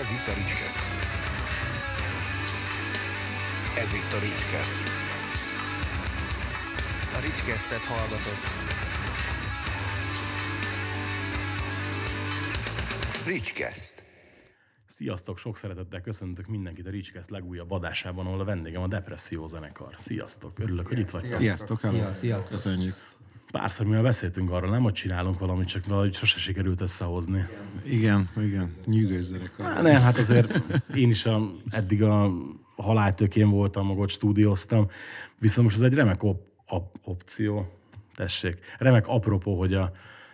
Ez itt a Ricskeszt. Ez itt a Ricskeszt. A Ricskesztet hallgatott. Ricskeszt. Sziasztok, sok szeretettel köszöntök mindenkit a Ricskeszt legújabb adásában, ahol a vendégem a Depresszió zenekar. Sziasztok, örülök, hogy itt vagy. Sziasztok, hello. Szia, sziasztok. Köszönjük. Párszor mi beszéltünk arról, nem, hogy csinálunk valamit, csak valahogy sose sikerült összehozni. Igen, igen, nyűgös zenekar. Há, nem, hát azért én is a, eddig a haláltökén voltam, magot stúdióztam, viszont most ez egy remek op- op- opció, tessék, remek apropó, hogy a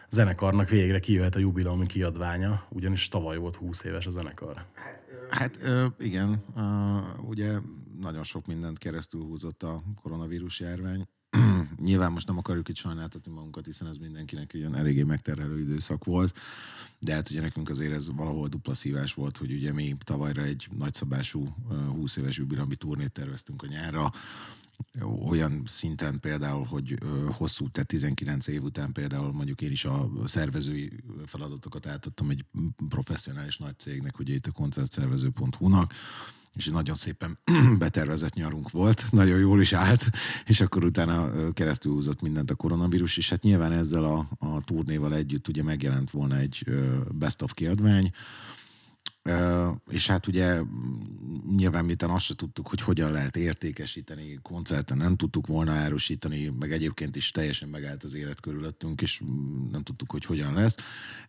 zenekarnak végre kijöhet a jubileumi kiadványa, ugyanis tavaly volt 20 éves a zenekar. Hát igen, ugye nagyon sok mindent keresztül húzott a koronavírus járvány. Nyilván most nem akarjuk itt sajnáltatni magunkat, hiszen ez mindenkinek ilyen eléggé megterhelő időszak volt, de hát ugye nekünk azért ez valahol dupla szívás volt, hogy ugye mi tavalyra egy nagyszabású ö, 20 éves jubileumi turnét terveztünk a nyárra, olyan szinten például, hogy hosszú, tehát 19 év után például mondjuk én is a szervezői feladatokat átadtam egy professzionális nagy cégnek, ugye itt a koncertszervező.hu-nak, és nagyon szépen betervezett nyarunk volt, nagyon jól is állt, és akkor utána keresztül húzott mindent a koronavírus, és hát nyilván ezzel a, a turnéval együtt ugye megjelent volna egy best of kiadvány, és hát ugye mm, nyilván miután azt se tudtuk, hogy hogyan lehet értékesíteni, koncerten nem tudtuk volna árusítani, meg egyébként is teljesen megállt az élet körülöttünk, és mm, nem tudtuk, hogy hogyan lesz.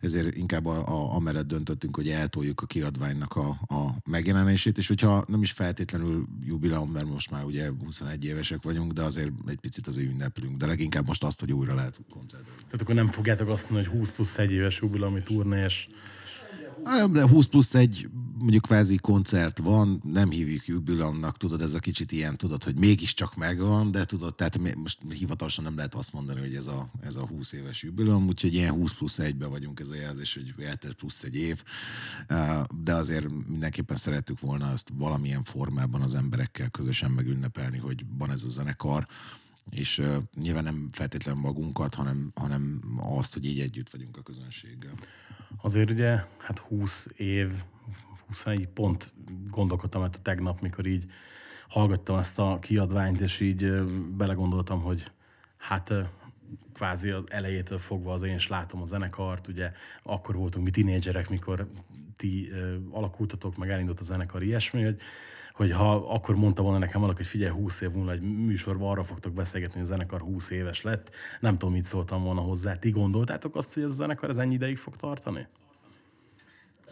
Ezért inkább a, a, amellett döntöttünk, hogy eltoljuk a kiadványnak a, a megjelenését, és hogyha nem is feltétlenül jubileum, mert most már ugye 21 évesek vagyunk, de azért egy picit azért ünneplünk, de leginkább most azt, hogy újra lehet koncertezni. Tehát akkor nem fogjátok azt mondani, hogy 20 plusz 1 éves jubileumi turné, és 20 plusz egy mondjuk kvázi koncert van, nem hívjuk jubileumnak, tudod, ez a kicsit ilyen, tudod, hogy mégiscsak megvan, de tudod, tehát most hivatalosan nem lehet azt mondani, hogy ez a, ez a 20 éves jubileum, úgyhogy ilyen 20 plusz egybe vagyunk ez a jelzés, hogy eltelt plusz egy év, de azért mindenképpen szerettük volna ezt valamilyen formában az emberekkel közösen megünnepelni, hogy van ez a zenekar, és uh, nyilván nem feltétlenül magunkat, hanem, hanem azt, hogy így együtt vagyunk a közönséggel. Azért ugye, hát 20 év, 21 pont gondolkodtam hát a tegnap, mikor így hallgattam ezt a kiadványt, és így belegondoltam, hogy hát ö, kvázi az elejétől fogva az én is látom a zenekart, ugye akkor voltunk mi tinédzserek, mikor ti alakultatok, meg elindult a zenekar ilyesmi, hogy hogy ha akkor mondta volna nekem valaki, hogy figyelj, 20 év múlva egy műsorban arra fogtok beszélgetni, hogy a zenekar 20 éves lett, nem tudom, mit szóltam volna hozzá. Ti gondoltátok azt, hogy ez a zenekar ez ennyi ideig fog tartani?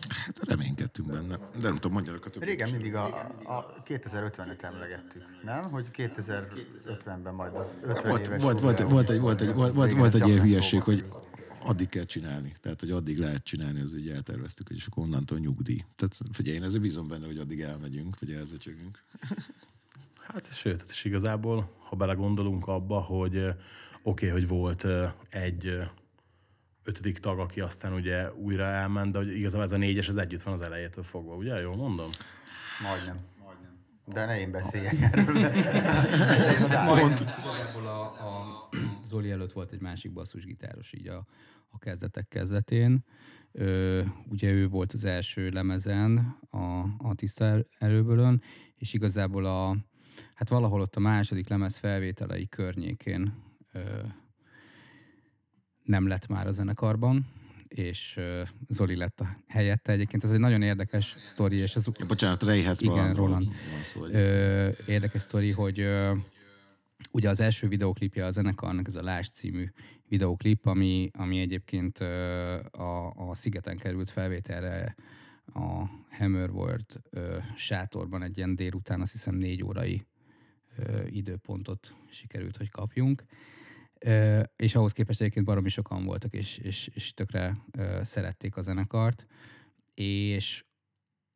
Hát reménykedtünk benne. De nem tudom, mondjanak a többi. Régen mindig a, a 2050-et emlegettük, nem? Hogy 2050-ben majd az 50 Volt, éves volt, volt, volt, egy, volt, egy, volt, volt, egy ilyen hülyeség, hogy. Addig kell csinálni. Tehát, hogy addig lehet csinálni, az ugye elterveztük, hogy és akkor onnantól nyugdíj. Tehát figyelj, én ezzel bízom benne, hogy addig elmegyünk, vagy elzötyögünk. Hát sőt, és igazából, ha belegondolunk abba, hogy oké, okay, hogy volt egy ötödik tag, aki aztán ugye újra elment, de hogy igazából ez a négyes, ez együtt van az elejétől fogva, ugye? Jól mondom? Majdnem. Majdnem. De ne én beszéljek erről. Pont. Igazából a, a Zoli előtt volt egy másik basszusgitáros így a, a kezdetek kezdetén. Ö, ugye ő volt az első lemezen a, a tiszta erőbölön, és igazából a, hát valahol ott a második lemez felvételei környékén ö, nem lett már a zenekarban, és ö, Zoli lett a helyette. Egyébként ez egy nagyon érdekes sztori, és az Ja, bocsánat, Rejhet Igen, Roland. Van szó, hogy Ö, érdekes sztori, hogy ö, ugye az első videoklipje a zenekarnak, ez a Lás című videoklip, ami, ami egyébként a, a Szigeten került felvételre a Hammer World ö, sátorban egy ilyen délután, azt hiszem négy órai időpontot sikerült, hogy kapjunk. És ahhoz képest egyébként baromi sokan voltak, és, és, és tökre szerették a zenekart. És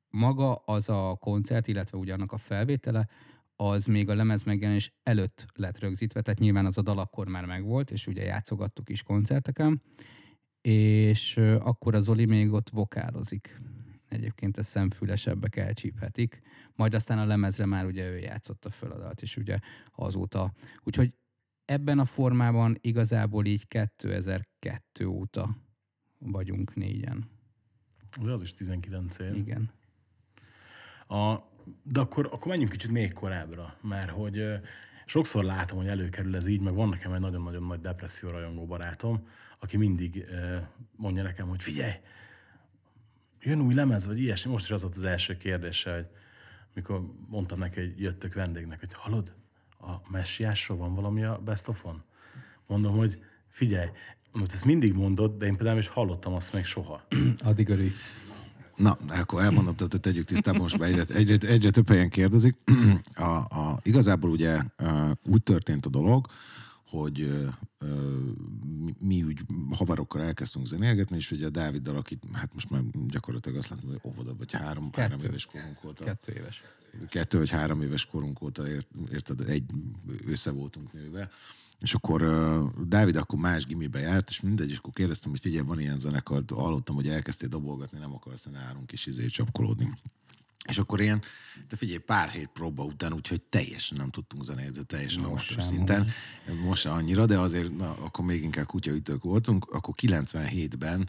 maga az a koncert, illetve ugye annak a felvétele, az még a lemez megjelenés előtt lett rögzítve, tehát nyilván az a dal akkor már megvolt, és ugye játszogattuk is koncerteken, és akkor az Zoli még ott vokálozik. Egyébként ezt szemfülesebbek elcsíphetik. Majd aztán a lemezre már ugye ő játszotta föl a dalt, és ugye azóta. Úgyhogy ebben a formában igazából így 2002 óta vagyunk négyen. Ugye az is 19 év. Igen. A, de akkor, akkor menjünk kicsit még korábbra, mert hogy sokszor látom, hogy előkerül ez így, meg van nekem egy nagyon-nagyon nagy depresszió rajongó barátom, aki mindig mondja nekem, hogy figyelj, jön új lemez, vagy ilyesmi. Most is az volt az első kérdése, hogy mikor mondtam neki, hogy jöttök vendégnek, hogy hallod, a messiásról van valami a Best of-on? Mondom, hogy figyelj, mondom, ezt mindig mondod, de én például is hallottam azt még soha. Addig örülj. Na, akkor elmondom, tehát tegyük tisztában, most már egyre, egyre, egyre több helyen kérdezik. A, a, igazából ugye úgy történt a dolog, hogy ö, mi, mi úgy havarokkal elkezdtünk zenélgetni, és ugye a Dáviddal, akit, hát most már gyakorlatilag azt látom, hogy óvoda, vagy három, három éves korunk óta. Kettő éves. kettő vagy három éves korunk óta, ért, érted, egy össze voltunk nőve. És akkor uh, Dávid akkor más gimibe járt, és mindegy, és akkor kérdeztem, hogy figyelj, van ilyen zenekar, hallottam, hogy elkezdtél dobolgatni, nem akarsz nálunk is izé csapkolódni. És akkor ilyen, de figyelj, pár hét próba után, úgyhogy teljesen nem tudtunk zenélni, de teljesen amatőr szinten. Most se annyira, de azért na, akkor még inkább kutyaütők voltunk. Akkor 97-ben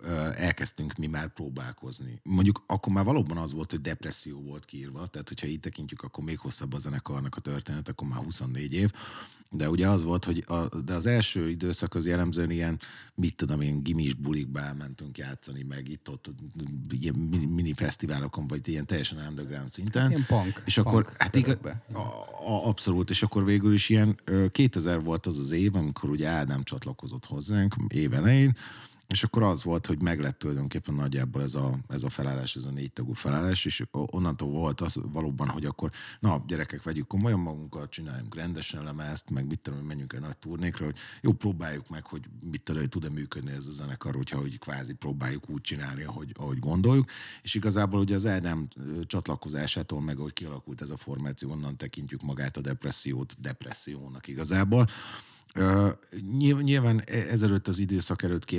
ö, elkezdtünk mi már próbálkozni. Mondjuk akkor már valóban az volt, hogy depresszió volt kiírva, tehát hogyha így tekintjük, akkor még hosszabb a zenekarnak a történet, akkor már 24 év. De ugye az volt, hogy a, de az első időszak az jellemzően ilyen, mit tudom én, gimis bulikba elmentünk játszani, meg itt-ott ilyen mini, fesztiválokon, vagy ilyen teljesen underground szinten. Ilyen punk- És akkor, punk hát igaz, a, a, abszolút, és akkor végül is ilyen ö, 2000 volt az az év, amikor ugye Ádám csatlakozott hozzánk éven elején, és akkor az volt, hogy meglett tulajdonképpen nagyjából ez a, ez a felállás, ez a négy tagú felállás, és onnantól volt az valóban, hogy akkor, na gyerekek, vegyük komolyan magunkat, csináljunk rendesen lemezt, meg mit tudom, menjünk egy nagy turnékra, hogy jó, próbáljuk meg, hogy mit tudom, hogy tud-e működni ez a zenekar, hogyha hogy kvázi próbáljuk úgy csinálni, ahogy, ahogy gondoljuk. És igazából ugye az Ádám csatlakozásától, meg ahogy kialakult ez a formáció, onnan tekintjük magát a depressziót depressziónak igazából. Nyilv- Nyilván e- ezelőtt az időszak előtt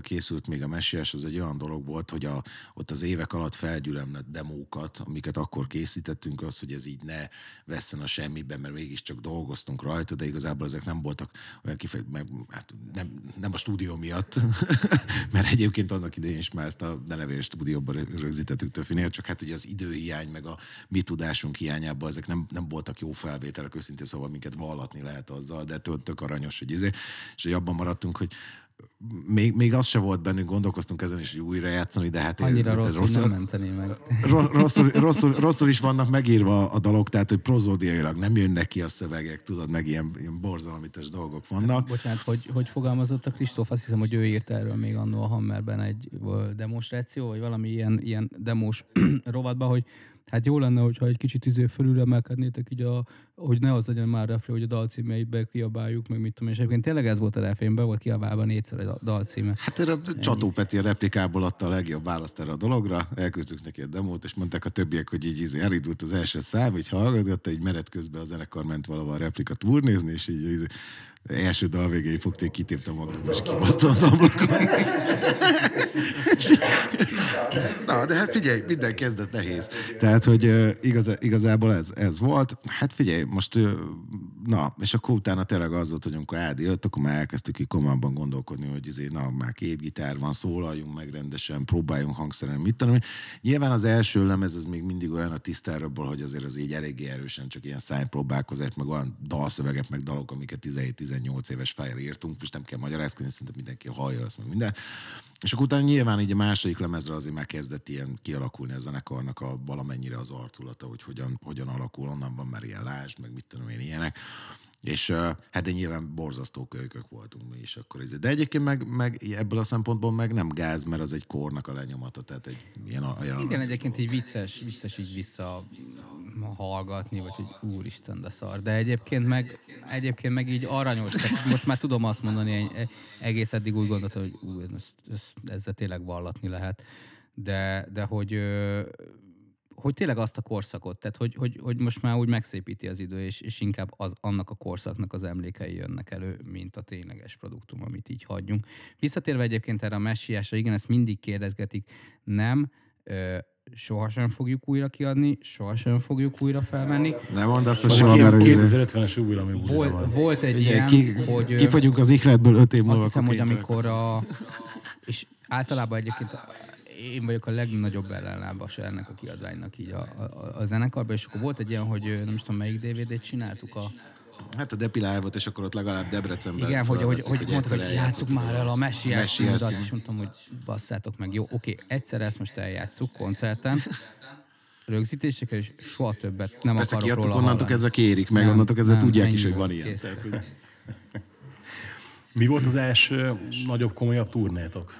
készült még a messiás, az egy olyan dolog volt, hogy a, ott az évek alatt felgyülemlett demókat, amiket akkor készítettünk, az, hogy ez így ne vesszen a semmibe, mert mégiscsak dolgoztunk rajta, de igazából ezek nem voltak olyan kifejező, hát nem, nem a stúdió miatt, mert egyébként annak idején is már ezt a nenevér stúdióban rögzítettük többfinél, csak hát ugye az időhiány, meg a mi tudásunk hiányában ezek nem, nem voltak jó felvételek, őszintén szóval minket vallatni lehet azzal, de tök, tök aranyos, hogy izé, és hogy abban maradtunk, hogy még, még az se volt bennünk, gondolkoztunk ezen is, hogy újra játszani, de hát Annyira hát rossz, hogy nem menteni meg. Ro- rosszul, rosszul, rosszul, is vannak megírva a dalok, tehát hogy prozódiailag nem jönnek ki a szövegek, tudod, meg ilyen, ilyen borzalmites dolgok vannak. Bocsánat, hogy, hogy fogalmazott a Kristóf? Azt hiszem, hogy ő írt erről még annó a Hammerben egy demonstráció, vagy valami ilyen, ilyen demos rovatban, hogy hát jó lenne, hogyha egy kicsit izé fölülemelkednétek így a, hogy ne az legyen már refré, hogy a dalcímeibe kiabáljuk, meg mit tudom, én. és egyébként tényleg ez volt a refrén, be volt kiabálva négyszer a dalcíme. Hát erre Csató Peti a replikából adta a legjobb választ erre a dologra, elküldtük neki a demót, és mondták a többiek, hogy így, így elindult az első szám, így hallgatta, így menet közben a zenekar ment valahol a replika turnézni, és így, így első dal végéig fogték, kitépte magam, és kibaszta az ablakon. Na, de hát figyelj, minden kezdet nehéz. Tehát, hogy igaz, igazából ez, ez volt. Hát figyelj, most, na, és akkor utána tényleg az volt, hogy amikor Ádi jött, akkor már elkezdtük ki komolyabban gondolkodni, hogy izé, na, már két gitár van, szólaljunk meg rendesen, próbáljunk hangszerelni, mit tudom. Nyilván az első lemez, ez még mindig olyan a tisztárabbból, hogy azért az így eléggé erősen csak ilyen szájpróbálkozás, meg olyan dalszövegek, meg dalok, amiket 17-18 éves fejjel írtunk, most nem kell magyarázkodni, szerintem mindenki hallja azt, meg minden. És akkor utána nyilván így a második lemezre azért már kezdett ilyen kialakulni a zenekarnak a valamennyire az arculata, hogy hogyan, hogyan alakul, onnan van már ilyen lásd, meg mit tudom én ilyenek. És hát de nyilván borzasztó kölykök voltunk mi is akkor. De egyébként meg, meg ebből a szempontból meg nem gáz, mert az egy kornak a lenyomata, tehát egy ilyen, olyan Igen, egyébként így vicces, vicces így vissza hallgatni, vagy hogy úristen, de szar. De egyébként meg, egyébként meg így aranyos. Most már tudom azt mondani, egész eddig úgy gondoltam, hogy ú, ez, ez, ezzel tényleg vallatni lehet. De, de hogy, hogy tényleg azt a korszakot, tehát hogy, hogy, hogy most már úgy megszépíti az idő, és, és inkább az, annak a korszaknak az emlékei jönnek elő, mint a tényleges produktum, amit így hagyjunk. Visszatérve egyébként erre a messiásra, igen, ezt mindig kérdezgetik, nem, ö, sohasem fogjuk újra kiadni, sohasem fogjuk újra felmenni. Nem mondd azt, hogy egy mert ilyen hogy 2050-es új, ami buzsira van. Volt, volt egy Ugye, ilyen, ki, hogy... kifagyunk az ihletből öt év múlva. Azt hiszem, hogy amikor a... És általában egyébként én vagyok a legnagyobb ellenlábas ennek a kiadványnak így a, a, a zenekarban, és akkor volt egy ilyen, hogy nem is tudom, melyik DVD-t csináltuk a, Hát a Depi Live-ot, és akkor ott legalább Debrecenben igen, hogy, hogy, hogy, mondták, egyszer hogy játsszuk már el a Messiás és mondtam, hogy basszátok meg, jó, oké, egyszer ezt most eljátszuk koncerten, rögzítésekkel, és soha többet nem Persze akarok róla onnantól kezdve kérik, meg Nem, onnantól kezdve nem, tudják is, hogy van ilyen. Tehát, hogy Mi volt az első nagyobb, komolyabb turnétok?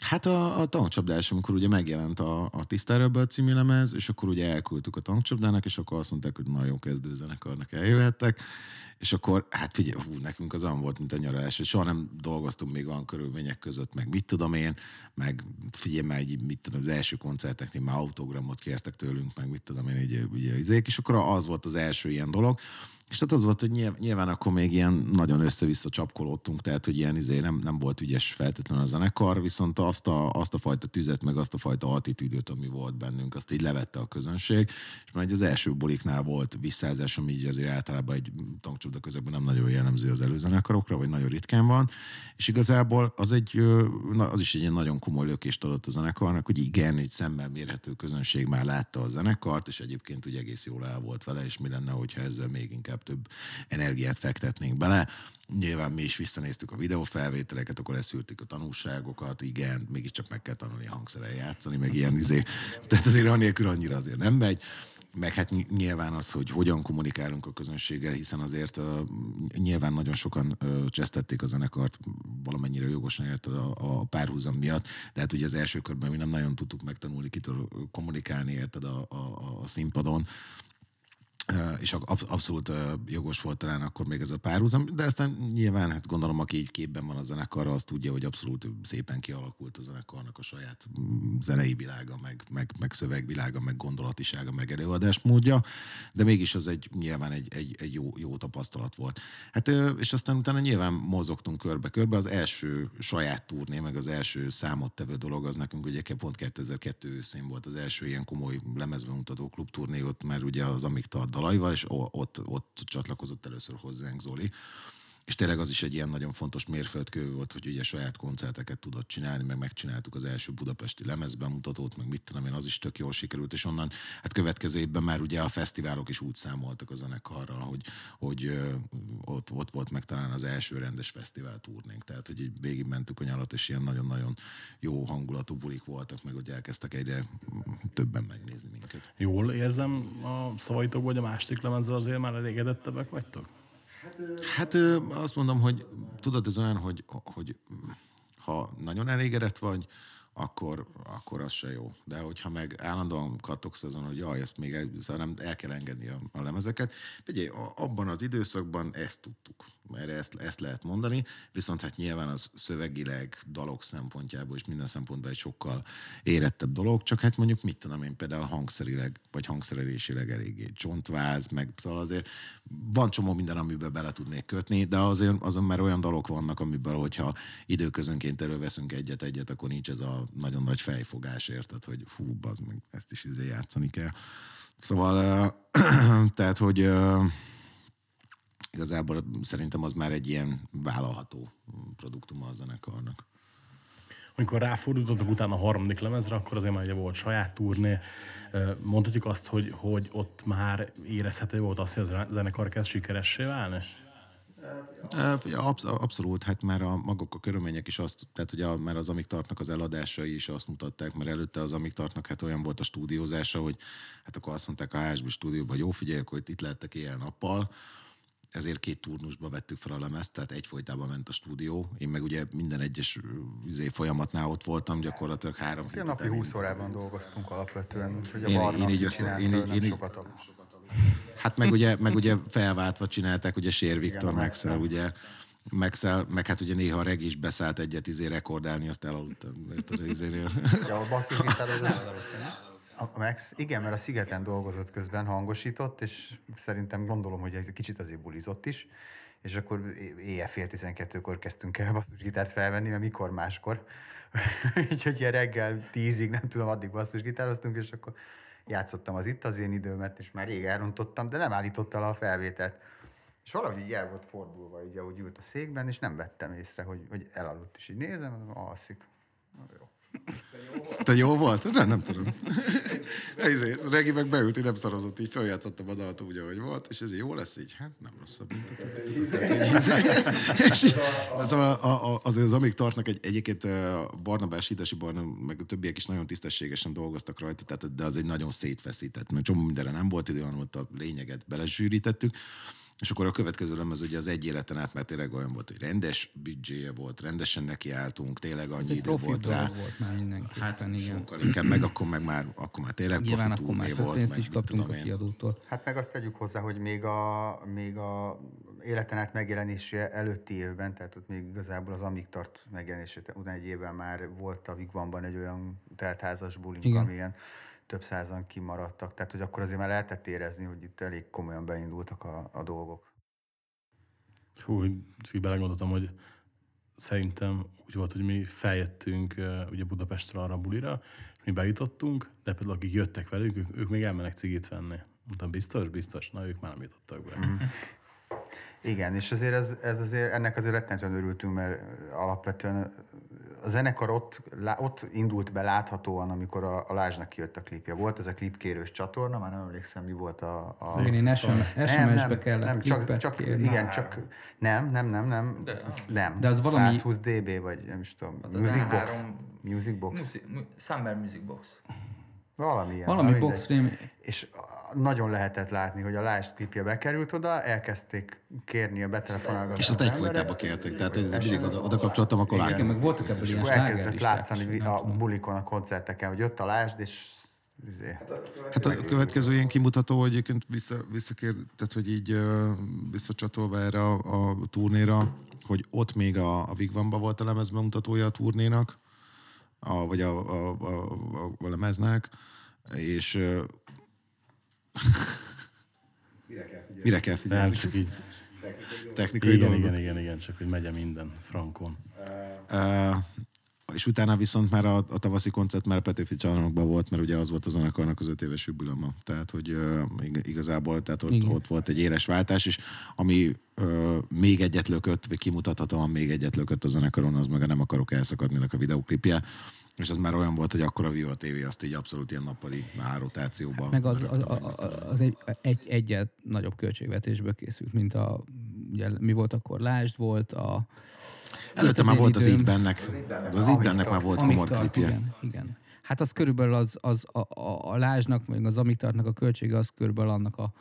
Hát a, a tankcsapdás, amikor ugye megjelent a, a Tisztárabbal című lemez, és akkor ugye elküldtük a tankcsapdának, és akkor azt mondták, hogy nagyon kezdőzenekarnak eljöhettek, és akkor, hát figyelj, hú, nekünk az olyan volt, mint a nyaralás, hogy soha nem dolgoztunk még olyan körülmények között, meg mit tudom én, meg figyelj már, egy, mit tudom, az első koncerteknél már autogramot kértek tőlünk, meg mit tudom én, így, így, izék, és akkor az volt az első ilyen dolog, és tehát az volt, hogy nyilv- nyilván akkor még ilyen nagyon össze-vissza csapkolódtunk, tehát hogy ilyen izé nem, nem volt ügyes feltétlenül a zenekar, viszont azt a, azt a fajta tüzet, meg azt a fajta attitűdöt, ami volt bennünk, azt így levette a közönség, és már egy az első buliknál volt visszázás, ami így azért általában egy tankcsapda közökben nem nagyon jellemző az előzenekarokra, vagy nagyon ritkán van, és igazából az, egy, az is egy ilyen nagyon komoly lökést adott a zenekarnak, hogy igen, egy szemmel mérhető közönség már látta a zenekart, és egyébként ugye egész jól el volt vele, és mi lenne, hogyha ezzel még inkább több energiát fektetnénk bele. Nyilván mi is visszanéztük a videófelvételeket, akkor leszűrtük a tanulságokat, igen, mégiscsak meg kell tanulni hangszeren játszani, meg ilyen izé. Tehát azért anélkül annyira azért nem megy meg hát ny- nyilván az, hogy hogyan kommunikálunk a közönséggel, hiszen azért uh, nyilván nagyon sokan uh, csesztették a zenekart, valamennyire jogosan érted a, a párhuzam miatt, de hát ugye az első körben mi nem nagyon tudtuk megtanulni, kitől kommunikálni, érted a, a, a színpadon, és ab- abszolút jogos volt talán akkor még ez a párhuzam, de aztán nyilván, hát gondolom, aki így képben van a zenekarra, az tudja, hogy abszolút szépen kialakult a zenekarnak a saját mm, zenei világa, meg, meg, meg szövegvilága, meg gondolatisága, meg előadásmódja, de mégis az egy nyilván egy, egy, egy jó, jó tapasztalat volt. Hát, és aztán utána nyilván mozogtunk körbe-körbe, az első saját turné, meg az első számottevő dolog, az nekünk ugye pont 2002 őszén volt az első ilyen komoly lemezbemutató klubturné, ott már ugye az Amik Tart dalaival, és ott, ott csatlakozott először hozzánk Zoli. És tényleg az is egy ilyen nagyon fontos mérföldkő volt, hogy ugye saját koncerteket tudott csinálni, meg megcsináltuk az első budapesti lemezbemutatót, meg mit tudom én, az is tök jól sikerült, és onnan hát következő évben már ugye a fesztiválok is úgy számoltak a zenekarral, hogy, hogy ott, ott volt meg talán az első rendes fesztivál turnénk, tehát hogy így végigmentük a nyarat, és ilyen nagyon-nagyon jó hangulatú bulik voltak, meg hogy elkezdtek egyre többen megnézni minket. Jól érzem a szavaitokból, hogy a második lemezzel azért már elégedettebbek vagytok? Hát ö, azt mondom, hogy tudod, ez olyan, hogy, hogy ha nagyon elégedett vagy, akkor, akkor az se jó. De hogyha meg állandóan kattogsz azon, hogy jaj, ezt még el, szóval nem, el kell engedni a, a lemezeket. Figyelj, abban az időszakban ezt tudtuk. Erre ezt, ezt lehet mondani, viszont hát nyilván az szövegileg, dalok szempontjából és minden szempontból egy sokkal érettebb dolog, csak hát mondjuk mit tudom én például hangszerileg, vagy hangszerelésileg eléggé csontváz, meg szóval azért van csomó minden, amiben bele tudnék kötni, de azért azon már olyan dalok vannak, amiből, hogyha időközönként előveszünk egyet-egyet, akkor nincs ez a nagyon nagy fejfogás, érted, hogy fú, az meg ezt is izé játszani kell. Szóval, tehát, hogy igazából szerintem az már egy ilyen vállalható produktuma a zenekarnak. Amikor ráfordultatok utána a harmadik lemezre, akkor azért már ugye volt saját turné. Mondhatjuk azt, hogy, hogy ott már érezhető volt az, hogy a zenekar kezd sikeressé válni? Absz- abszolút, hát már a maguk a körülmények is azt, tehát ugye már az Amik Tartnak az eladásai is azt mutatták, mert előtte az Amik Tartnak hát olyan volt a stúdiózása, hogy hát akkor azt mondták a HSB stúdióban, jó figyelj, akkor itt, itt lehettek éjjel-nappal, ezért két turnusba vettük fel a lemezt, tehát egyfolytában ment a stúdió. Én meg ugye minden egyes izé, folyamatnál ott voltam, gyakorlatilag három hétet napi elég- 20 órában dolgoztunk alapvetően, úgyhogy a Én- én így össze- én én így- sokat. Hát meg ugye, meg ugye felváltva csinálták, ugye Sér Viktor, Maxel, ugye Maxel, meg hát ugye néha Reg is beszállt egyet izé rekordálni, azt elaludtam. érted, izénél. Ja, a basszusgitározás. A Max, igen, mert a Szigeten dolgozott közben, hangosított, és szerintem gondolom, hogy egy kicsit azért bulizott is, és akkor éjjel fél tizenkettőkor kezdtünk el basszusgitárt felvenni, mert mikor máskor. Úgyhogy ilyen reggel tízig, nem tudom, addig basszusgitároztunk, és akkor játszottam az itt az én időmet, és már rég elrontottam, de nem állította le a felvételt. És valahogy így el volt fordulva, így ahogy ült a székben, és nem vettem észre, hogy, hogy elaludt, és így nézem, mondom, alszik. Na, Jó. Te jó volt? Nem, nem tudom. Izé, Regi meg beült, így nem szarozott, így feljátszottam a dalt úgy, ahogy volt, és ez jó lesz így? Hát nem rosszabb, a- azért az amíg tartnak egy, egyébként Barnabás, Hidasi Barna, meg a többiek is nagyon tisztességesen dolgoztak rajta, tehát, de az egy nagyon szétfeszített, mert csomó mindenre nem volt idő, hanem ott a lényeget belezsűrítettük. És akkor a következő lemez ugye az egy életen át, mert tényleg olyan volt, hogy rendes büdzséje volt, rendesen nekiálltunk, tényleg Ez annyi egy idő profi volt rá. volt már mindenképpen, Hát igen. sokkal inkább, meg akkor meg már, akkor már tényleg Nyilván profi akkor már volt, pénzt meg is kaptunk a kiadótól. Hát meg azt tegyük hozzá, hogy még a, még a életen át megjelenése előtti évben, tehát ott még igazából az Amíg tart megjelenése után egy évben már volt a Vigvanban egy olyan teltházas bulink, Igen. amilyen több százan kimaradtak. Tehát, hogy akkor azért már lehetett érezni, hogy itt elég komolyan beindultak a, a dolgok. Hú, így belegondoltam, hogy szerintem úgy volt, hogy mi feljöttünk ugye Budapestről arra a bulira, és mi bejutottunk, de például akik jöttek velük, ők, ők még elmennek cigit venni. Mondtam, biztos, biztos, na ők már nem jutottak be. Mm. Igen, és azért ez, ez azért, ennek azért rettenetően örültünk, mert alapvetően a zenekar ott, ott indult be láthatóan, amikor a, a Lázsnak kijött a klipje. Volt ez a klipkérős csatorna, már nem emlékszem, mi volt a... a... Igen, én SM, SMS-be kellett nem, csak, csak, kérni. igen, csak nem, nem, nem, nem, De- nem. De az valami- 120 dB, vagy nem is tudom, Hát az Music Box. M3 Music Box. Summer Music Box. Valami ilyen. Valami mindegy. rém, És a- nagyon lehetett látni, hogy a Lázs klipje bekerült oda, elkezdték kérni a betelefonálgatni És azt az egyfolytában kérték, tehát ez mindig oda, oda kapcsoltam, akkor igen, láttam. meg voltak ebből És akkor elkezdett látszani a bulikon, a koncerteken, hogy jött a Lásd, és izé, Hát a következő ilyen kimutató, hogy egyébként vissza, visszakér, tehát hogy így visszacsatolva erre a, a turnéra, hogy ott még a, a Vigvamba volt a lemezbemutatója a turnénak, a, vagy a, a, a, a, a lemeznek, és ö, mire kell Nem, figyelni? csak így. Technikai Igen, dolgok. igen, igen, igen, csak hogy megye minden frankon. Uh, és utána viszont már a, a tavaszi koncert már a Petőfi csarnokban volt, mert ugye az volt a zenekarnak az öt éves jubilama. Tehát, hogy uh, ig- igazából tehát ott, Igen. ott volt egy éles váltás, és ami uh, még egyet lökött, vagy kimutathatóan még egyet lökött a zenekaron, az meg a Nem akarok elszakadni a videoklipje. És az már olyan volt, hogy akkor a Viva TV azt így abszolút ilyen nappali már rotációban. Meg az, az, az, az egy, egy, egyet nagyobb költségvetésből készült, mint a, ugye, mi volt akkor, Lásd volt, a Előtte az már volt az itt bennek. Az itt bennek már volt komor klipje. igen, igen. Hát az körülbelül az, az a, a, a Lázsnak, meg az Amiktartnak a költsége, az körülbelül annak a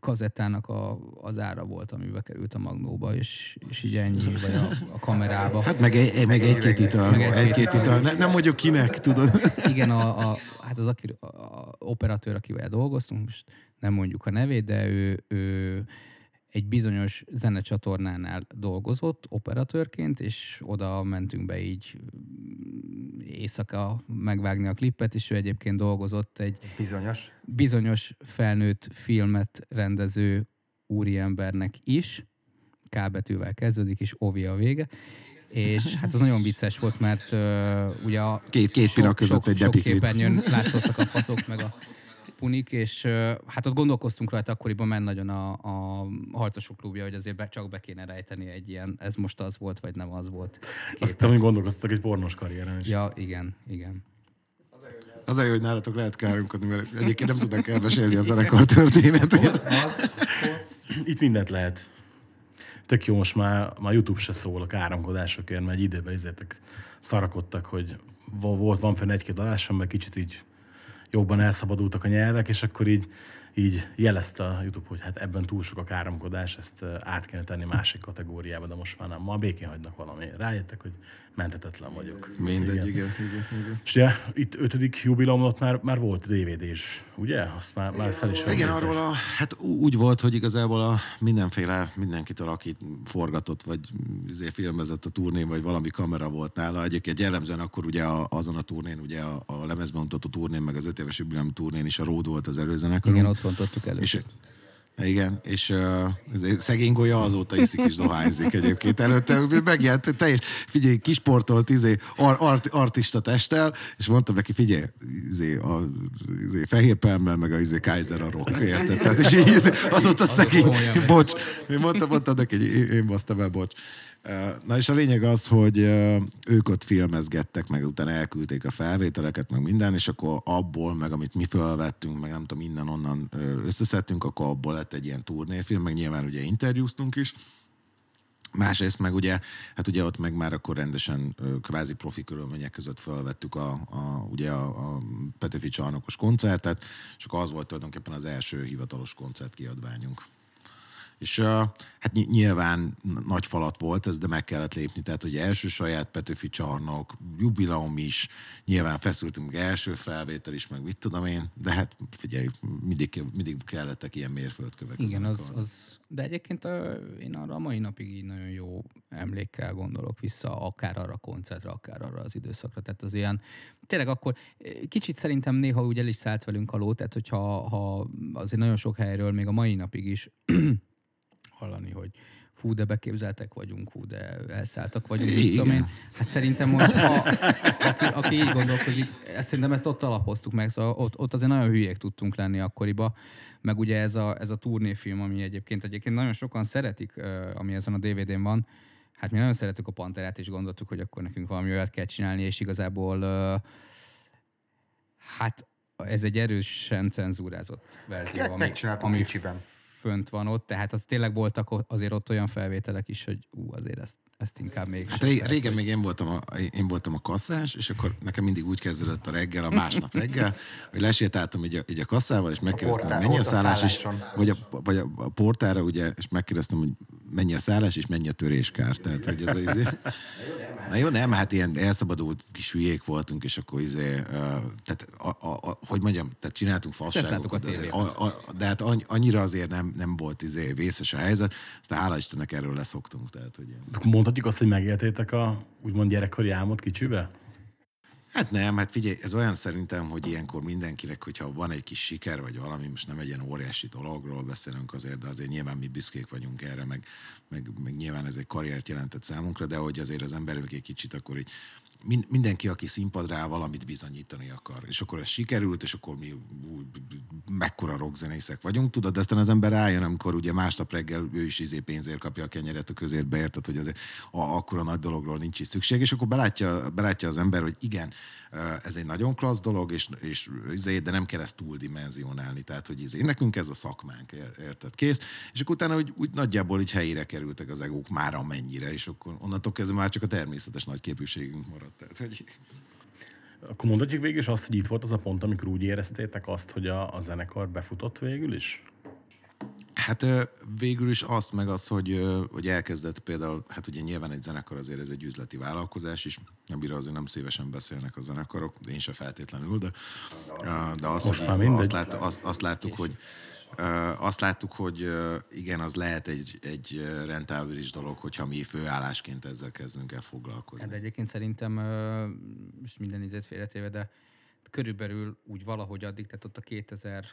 kazettának a, az ára volt, ami bekerült a magnóba, és, és így ennyi, vagy a, a kamerába. Hát meg, egy, meg egy-két ital. Meg egy-két Egy-két ital. ital. Ne, nem mondjuk kinek, tudod. Igen, a, a, hát az aki, a, a operatőr, akivel dolgoztunk, most nem mondjuk a nevét, de ő, ő egy bizonyos zenecsatornánál dolgozott operatőrként, és oda mentünk be így mm, éjszaka megvágni a klippet, és ő egyébként dolgozott egy bizonyos. bizonyos felnőtt filmet rendező úriembernek is, K betűvel kezdődik, és Ovi a vége. És hát az nagyon vicces volt, mert uh, ugye a Két- két pinak között sok, egy sok képernyőn látszottak a faszok, meg a punik, és hát ott gondolkoztunk rajta akkoriban, mert nagyon a, a harcosok klubja, hogy azért be, csak be kéne rejteni egy ilyen, ez most az volt, vagy nem az volt. Azt hittem, hogy gondolkoztak egy pornos karrieren is. Ja, igen, igen. Az a jó, hogy nálatok lehet káromkodni, mert egyébként nem tudnak elmesélni a zenekar történetét. Itt mindent lehet. Tök jó, most már, már YouTube se szól a káromkodásokért, mert egy időben ezért szarakodtak, hogy vo- volt, van fenn egy-két adásom, mert kicsit így jobban elszabadultak a nyelvek, és akkor így, így jelezte a YouTube, hogy hát ebben túl sok a káromkodás, ezt át kéne tenni másik kategóriába, de most már nem. Ma békén hagynak valami. Rájöttek, hogy mentetetlen vagyok. Mindegy, igen, igen, igen. És ugye itt ötödik jubileumot már, már volt DVD is, ugye? Azt már, már fel is Igen, arról a, hát úgy volt, hogy igazából a mindenféle, mindenkitől, aki forgatott, vagy izé, filmezett a turnén, vagy valami kamera volt nála. Egyébként jellemzően akkor ugye a, azon a turnén, ugye a, a lemezben mutató turnén, meg az öt éves jubileum turnén is a Ród volt az előzenekarunk. Igen, ott rontottuk elő. És, igen, és uh, szegény golya azóta iszik és dohányzik egyébként. Előtte megjelent, teljes, figyelj, kisportolt izé, ar, art, artista testtel, és mondtam neki, figyelj, izé, a izé, fehér pelmmel, meg a izé, Kaiser a rock, érted? Tehát, és így izé, azóta szegény, bocs. Én mondtam, mondtam neki, én basztam el, bocs. Na és a lényeg az, hogy ők ott filmezgettek, meg utána elküldték a felvételeket, meg minden, és akkor abból, meg amit mi felvettünk, meg nem tudom, innen-onnan összeszedtünk, akkor abból lett egy ilyen turnéfilm, meg nyilván ugye interjúztunk is. Másrészt meg ugye, hát ugye ott meg már akkor rendesen kvázi profi körülmények között felvettük a, a, ugye a, a Petőfi csarnokos koncertet, és akkor az volt tulajdonképpen az első hivatalos koncertkiadványunk. És uh, hát nyilván nagy falat volt ez, de meg kellett lépni. Tehát ugye első saját Petőfi csarnok, jubileum is, nyilván feszültünk első felvétel is, meg mit tudom én, de hát figyelj, mindig, mindig kellettek ilyen mérföldkövek. Igen, az, az, de egyébként a, én arra a mai napig így nagyon jó emlékkel gondolok vissza, akár arra a koncertre, akár arra az időszakra. Tehát az ilyen, tényleg akkor kicsit szerintem néha úgy el is szállt velünk a ló, tehát hogyha ha azért nagyon sok helyről, még a mai napig is hallani, hogy fú, de beképzeltek vagyunk, fú, de elszálltak vagyunk, mit tudom én. Hát szerintem most, ha, aki, aki így gondolkozik, ezt, szerintem ezt ott alapoztuk meg, szóval ott, ott azért nagyon hülyék tudtunk lenni akkoriba, meg ugye ez a, ez a turnéfilm, ami egyébként egyébként nagyon sokan szeretik, ami ezen a DVD-n van, hát mi nagyon szeretük a Panterát, és gondoltuk, hogy akkor nekünk valami olyat kell csinálni, és igazából hát ez egy erősen cenzúrázott verzió. Hát ami, ami kicsiben fönt van ott, tehát az tényleg voltak azért ott olyan felvételek is, hogy ú, azért ezt, ezt inkább még... Hát régen, régen még én voltam, a, én voltam a kasszás, és akkor nekem mindig úgy kezdődött a reggel, a másnap reggel, hogy lesétáltam így a, így a kasszával, és megkérdeztem, hogy mennyi a szállás, és, vagy, a, vagy a, a portára, ugye, és megkérdeztem, hogy mennyi a szállás, és mennyi a töréskár. Tehát, hogy ez, izé... Na jó, nem, hát ilyen elszabadult kis hülyék voltunk, és akkor izé, uh, tehát, a, a, a, hogy mondjam, tehát csináltunk fasságokat, de, a, a, de hát annyira azért nem, nem volt izé vészes a helyzet, aztán hála Istennek erről leszoktunk. Tehát, hogy ilyen. Mondhatjuk azt, hogy megéltétek a úgymond gyerekkori álmot kicsibe? Hát nem, hát figyelj, ez olyan szerintem, hogy ilyenkor mindenkinek, hogyha van egy kis siker, vagy valami, most nem egy ilyen óriási dologról beszélünk azért, de azért nyilván mi büszkék vagyunk erre, meg, meg, meg nyilván ez egy karriert jelentett számunkra, de hogy azért az emberek egy kicsit akkor így mindenki, aki színpadra valamit bizonyítani akar. És akkor ez sikerült, és akkor mi ú, mekkora rockzenészek vagyunk, tudod, de aztán az ember rájön, amikor ugye másnap reggel ő is izé pénzért kapja a kenyeret a közértbe, érted, hogy azért a, akkora nagy dologról nincs is szükség, és akkor belátja, belátja az ember, hogy igen, ez egy nagyon klassz dolog, és, és izé, de nem kell ezt túldimenzionálni, tehát hogy izé, nekünk ez a szakmánk, érted, kész. És akkor utána úgy, úgy nagyjából így helyére kerültek az egók már amennyire, és akkor onnantól kezdve már csak a természetes nagy képűségünk maradt. Tehát, hogy... Akkor mondhatjuk végül is azt, hogy itt volt az a pont, amikor úgy éreztétek azt, hogy a, a zenekar befutott végül is? Hát végül is azt, meg az, hogy, hogy elkezdett például, hát ugye nyilván egy zenekar azért ez egy üzleti vállalkozás is, amire azért nem szívesen beszélnek a zenekarok, de én se feltétlenül, de, de azt, Most már azt, lát, azt, azt láttuk, hogy azt láttuk, hogy igen, az lehet egy, egy rentábilis dolog, hogyha mi főállásként ezzel kezdünk el foglalkozni. Hát egyébként szerintem, most minden ízét félretéve, de körülbelül úgy valahogy addig, tehát ott a 2000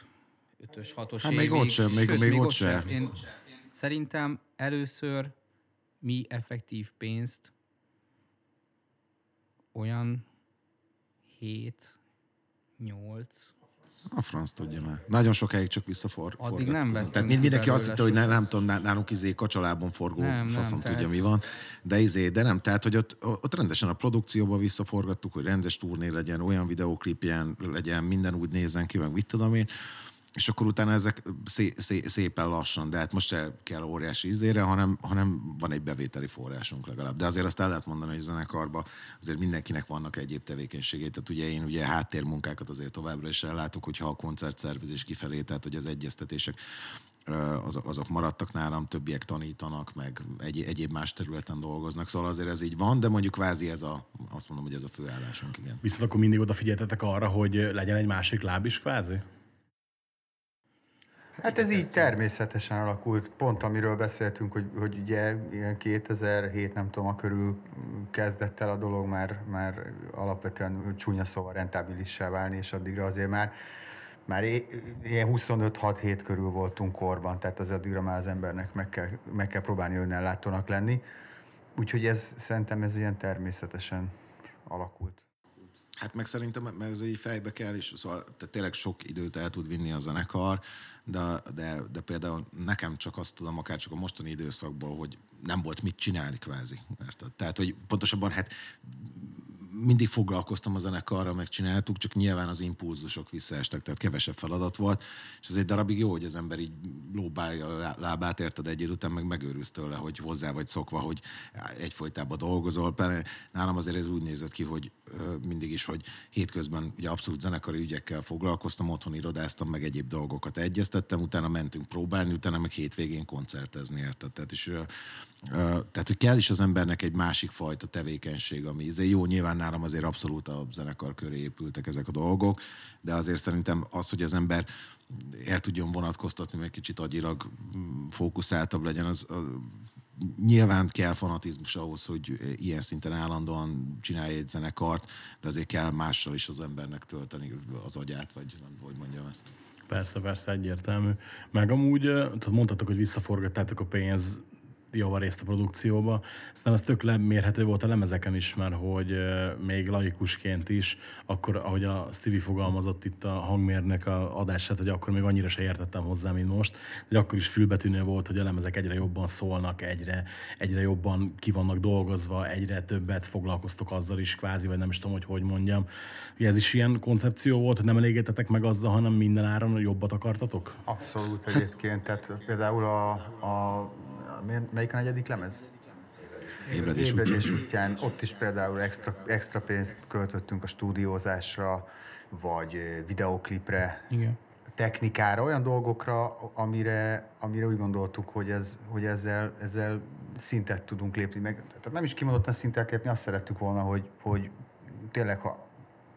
ös 6-os hát még ott sem, még, sőt, még, még ott sem. sem. Én szerintem először mi effektív pénzt olyan 7, 8, a franc tudja már. Nagyon sokáig csak visszafor. Addig nem Tehát mindenki azt hitte, hogy ne, nem tudom, nálunk izé kacsalában forgó nem, faszom nem, tudja, mi van. De izé, de nem. Tehát, hogy ott, ott rendesen a produkcióba visszaforgattuk, hogy rendes turné legyen, olyan videóklipjen legyen, minden úgy nézzen ki, meg mit tudom én és akkor utána ezek szé, szé, szépen lassan, de hát most se kell óriási ízére, hanem, hanem van egy bevételi forrásunk legalább. De azért azt el lehet mondani, hogy zenekarban azért mindenkinek vannak egyéb tevékenységei. Tehát ugye én ugye háttérmunkákat azért továbbra is ellátok, hogyha a koncertszervezés kifelé, tehát hogy az egyeztetések azok, azok maradtak nálam, többiek tanítanak, meg egy, egyéb más területen dolgoznak, szóval azért ez így van, de mondjuk kvázi ez a, azt mondom, hogy ez a főállásunk, igen. Viszont akkor mindig odafigyeltetek arra, hogy legyen egy másik láb is kvázi? Hát ez így természetesen alakult, pont amiről beszéltünk, hogy, hogy ugye ilyen 2007, nem tudom, a körül kezdett el a dolog már, már alapvetően csúnya szóval rentábilissá válni, és addigra azért már már ilyen 25-6-7 körül voltunk korban, tehát az addigra már az embernek meg kell, meg kell próbálni önellátónak lenni. Úgyhogy ez szerintem ez ilyen természetesen alakult. Hát meg szerintem, mert ez így fejbe kell, és szóval tehát tényleg sok időt el tud vinni a zenekar, de, de, de például nekem csak azt tudom, akár csak a mostani időszakból, hogy nem volt mit csinálni kvázi. Érted? Tehát, hogy pontosabban hát mindig foglalkoztam a zenekarra, megcsináltuk, csak nyilván az impulzusok visszaestek, tehát kevesebb feladat volt, és ez egy darabig jó, hogy az ember így lóbálja a lábát, érted egy idő után, meg megőrülsz tőle, hogy hozzá vagy szokva, hogy egyfolytában dolgozol. Nálam azért ez úgy nézett ki, hogy mindig is, hogy hétközben ugye abszolút zenekari ügyekkel foglalkoztam, otthon irodáztam, meg egyéb dolgokat egyeztettem, utána mentünk próbálni, utána meg hétvégén koncertezni, érted? Tehát, és, tehát, hogy kell is az embernek egy másik fajta tevékenység, ami ez jó, nyilván nálam azért abszolút a zenekar köré épültek ezek a dolgok, de azért szerintem az, hogy az ember el tudjon vonatkoztatni, meg kicsit agyilag mm, fókuszáltabb legyen, az, az nyilván kell fanatizmus ahhoz, hogy ilyen szinten állandóan csinálja egy zenekart, de azért kell mással is az embernek tölteni az agyát, vagy hogy mondjam ezt. Persze, persze, egyértelmű. Meg amúgy, tehát mondhatok, hogy visszaforgattátok a pénz javarészt a produkcióba. Aztán ez tök lemérhető volt a lemezeken is, mert hogy még laikusként is, akkor ahogy a Stevie fogalmazott itt a hangmérnek a adását, hogy akkor még annyira se értettem hozzá, mint most, de akkor is fülbetűnő volt, hogy a lemezek egyre jobban szólnak, egyre, egyre jobban ki vannak dolgozva, egyre többet foglalkoztok azzal is kvázi, vagy nem is tudom, hogy hogy mondjam. Ez is ilyen koncepció volt, hogy nem elégetetek meg azzal, hanem minden áron jobbat akartatok? Abszolút egyébként, tehát például a, a melyik a negyedik lemez? Ébredés, Ébredés útján. Ott is például extra, extra pénzt költöttünk a stúdiózásra, vagy videoklipre, Igen. technikára, olyan dolgokra, amire, amire úgy gondoltuk, hogy, ez, hogy ezzel, ezzel szintet tudunk lépni. Meg, tehát nem is kimondottan szintet lépni, azt szerettük volna, hogy, hogy tényleg, ha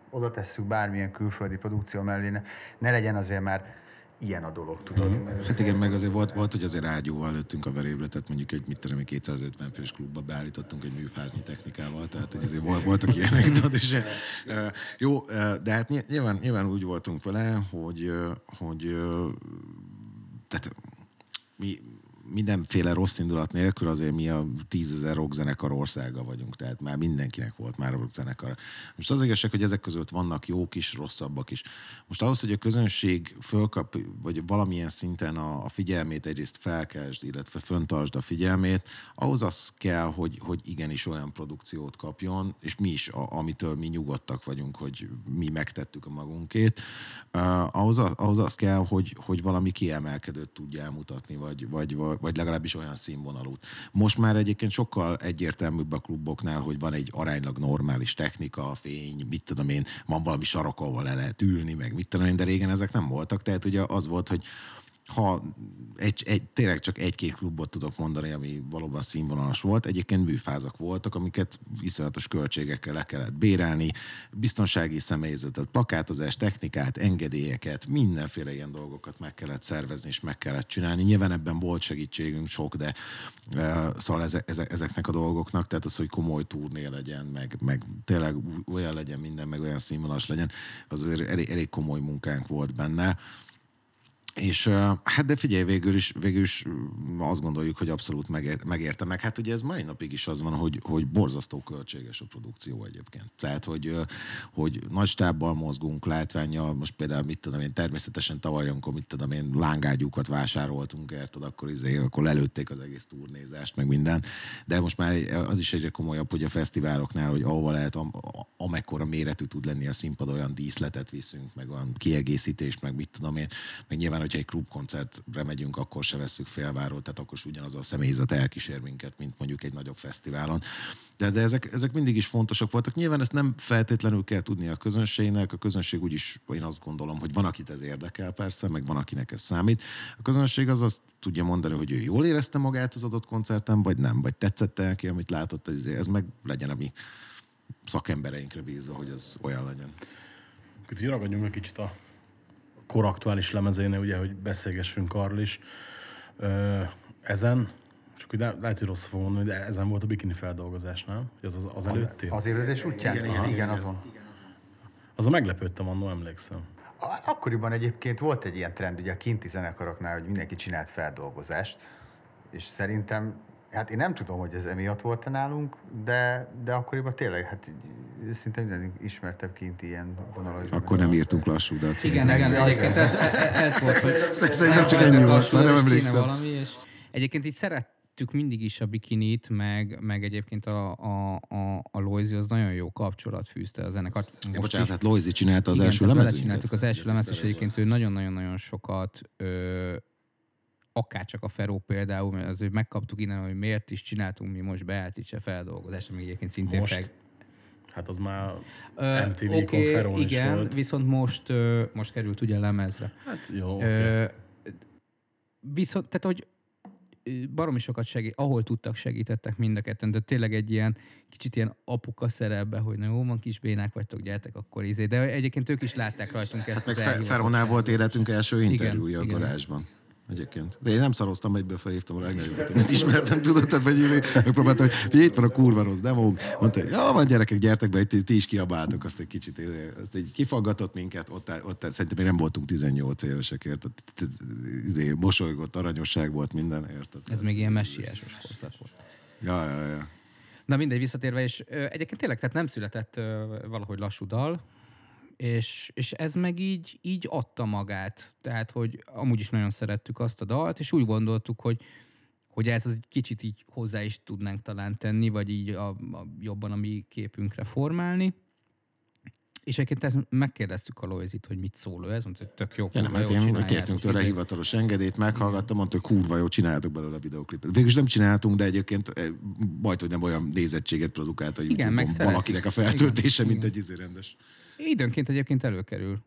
oda tesszük bármilyen külföldi produkció mellé, ne, ne legyen azért már ilyen a dolog, tudod. Mm-hmm. Hát igen, meg azért volt, volt hogy azért ágyúval lőttünk a verébre, tehát mondjuk egy mit tudom, 250 fős klubba beállítottunk egy műfázni technikával, tehát hogy azért volt, voltak ilyenek, tudod, és jó, de hát nyilván, nyilván úgy voltunk vele, hogy, hogy tehát mi, mindenféle rossz indulat nélkül azért mi a tízezer rockzenekar országa vagyunk, tehát már mindenkinek volt már rockzenekar. Most az igazság, hogy ezek között vannak jók is, rosszabbak is. Most ahhoz, hogy a közönség fölkap, vagy valamilyen szinten a, a figyelmét egyrészt felkeltsd, illetve föntartsd a figyelmét, ahhoz az kell, hogy, hogy igenis olyan produkciót kapjon, és mi is, a, amitől mi nyugodtak vagyunk, hogy mi megtettük a magunkét, uh, ahhoz, ahhoz az kell, hogy, hogy valami kiemelkedőt tudja elmutatni, vagy, vagy, vagy legalábbis olyan színvonalut. Most már egyébként sokkal egyértelműbb a kluboknál, hogy van egy aránylag normális technika, fény, mit tudom én, van valami sarok, ahol le lehet ülni, meg mit tudom én, de régen ezek nem voltak, tehát ugye az volt, hogy ha egy, egy, tényleg csak egy-két klubot tudok mondani, ami valóban színvonalas volt. Egyébként műfázak voltak, amiket viszonylatos költségekkel le kellett bérelni, biztonsági személyzetet, plakátozás, technikát, engedélyeket, mindenféle ilyen dolgokat meg kellett szervezni és meg kellett csinálni. Nyilván ebben volt segítségünk sok, de uh, szóval eze, eze, ezeknek a dolgoknak, tehát az, hogy komoly turné legyen, meg, meg tényleg olyan legyen minden, meg olyan színvonalas legyen, az azért elég, elég komoly munkánk volt benne. És hát de figyelj, végül is, végül is azt gondoljuk, hogy abszolút megér, megérte meg. Hát ugye ez mai napig is az van, hogy, hogy borzasztó költséges a produkció egyébként. Tehát, hogy, hogy nagy stábbal mozgunk, látványjal, most például mit tudom én, természetesen tavaly, amikor mit tudom én, lángágyúkat vásároltunk, érted, akkor, izé, akkor lelőtték az egész turnézást, meg minden. De most már az is egyre komolyabb, hogy a fesztiváloknál, hogy ahova lehet, am, amekkora méretű tud lenni a színpad, olyan díszletet viszünk, meg olyan kiegészítést, meg mit tudom én, meg nyilván hogyha egy klubkoncertre megyünk, akkor se veszük félváról, tehát akkor is ugyanaz a személyzet elkísér minket, mint mondjuk egy nagyobb fesztiválon. De, de ezek, ezek mindig is fontosak voltak. Nyilván ezt nem feltétlenül kell tudni a közönségnek, a közönség úgyis, én azt gondolom, hogy van, akit ez érdekel persze, meg van, akinek ez számít. A közönség az azt tudja mondani, hogy ő jól érezte magát az adott koncerten, vagy nem, vagy tetszett el neki, amit látott, ez, ez meg legyen a mi szakembereinkre bízva, hogy az olyan legyen. Itt ragadjunk egy kicsit a koraktuális lemezénél, ugye, hogy beszélgessünk arról is. Ö, ezen, csak hogy lehet, hogy rossz fogom mondani, de ezen volt a bikini feldolgozás, nem? Az, az, az előtti? Az ébredés útján? Igen, igen, igen, azon. a meglepődtem annól, emlékszem. Akkoriban egyébként volt egy ilyen trend, ugye a kinti zenekaroknál, hogy mindenki csinált feldolgozást, és szerintem Hát én nem tudom, hogy ez emiatt volt nálunk, de, de akkoriban tényleg, hát szinte minden ismertebb kint ilyen vonalak. Akkor nem írtunk lassú de Igen, igen, egyébként ez, ez, ez volt, hogy Szerintem csak ennyi volt, már nem emlékszem. Valami, és egyébként így szeret szerettük mindig is a bikinit, meg, meg egyébként a, a, a, a Loisy az nagyon jó kapcsolat fűzte a zenekart. Ja, Most bocsánat, is- hát Loisy csinálta az igen, első lemezünket? csináltuk az első lemezt, és egyébként ő nagyon-nagyon-nagyon sokat, ö, akárcsak a Feró például, mert azért megkaptuk innen, hogy miért is csináltunk mi most Beatrice feldolgozást, ami egyébként szintén Most? Fel... Hát az már Ö, MTV-kon oké, Ferón is igen, volt. viszont most, ö, most került ugye lemezre. Hát jó, oké. Ö, viszont, tehát, hogy baromi sokat segít, ahol tudtak, segítettek mind a ketten, de tényleg egy ilyen kicsit ilyen apuka szerepbe, hogy na jó, van kis bénák vagytok, gyertek akkor izé. De egyébként ők is látták rajtunk ezt Hát meg az Fe- elhivatottságot. Feronál volt életünk első interjúja a igen. Egyébként. De én nem szaroztam, egyből felhívtam a legnagyobbat. Én ezt ismertem, tudod, tehát vagy megpróbáltam, hogy itt van a kurva rossz demónk. Mondta, hogy ja, van gyerekek, gyertek be, ti, ti is kiabáltok, azt egy kicsit, izé, azt egy kifaggatott minket, ott, ott szerintem még nem voltunk 18 évesek, érted? Izé, mosolygott, aranyosság volt minden, érted? Ez még ilyen messiásos korszak volt. Ja, ja, ja. Na mindegy, visszatérve, és ö, egyébként tényleg tehát nem született ö, valahogy lassú dal, és, és ez meg így, így adta magát. Tehát, hogy amúgy is nagyon szerettük azt a dalt, és úgy gondoltuk, hogy, hogy ez az egy kicsit így hozzá is tudnánk talán tenni, vagy így a, a, jobban a mi képünkre formálni. És egyébként ezt megkérdeztük a Loizit, hogy mit szól ő ez, mondta, hogy tök jó, Ja, nem, hát én kértünk tőle izé. hivatalos engedélyt, meghallgattam, mondta, hogy kurva jó, csináljátok belőle a videoklipet. Végülis nem csináltunk, de egyébként eh, majd, hogy nem olyan nézettséget produkált a Igen, valakinek a feltöltése, Igen, mint igen. egy izé rendes. Időnként egyébként előkerül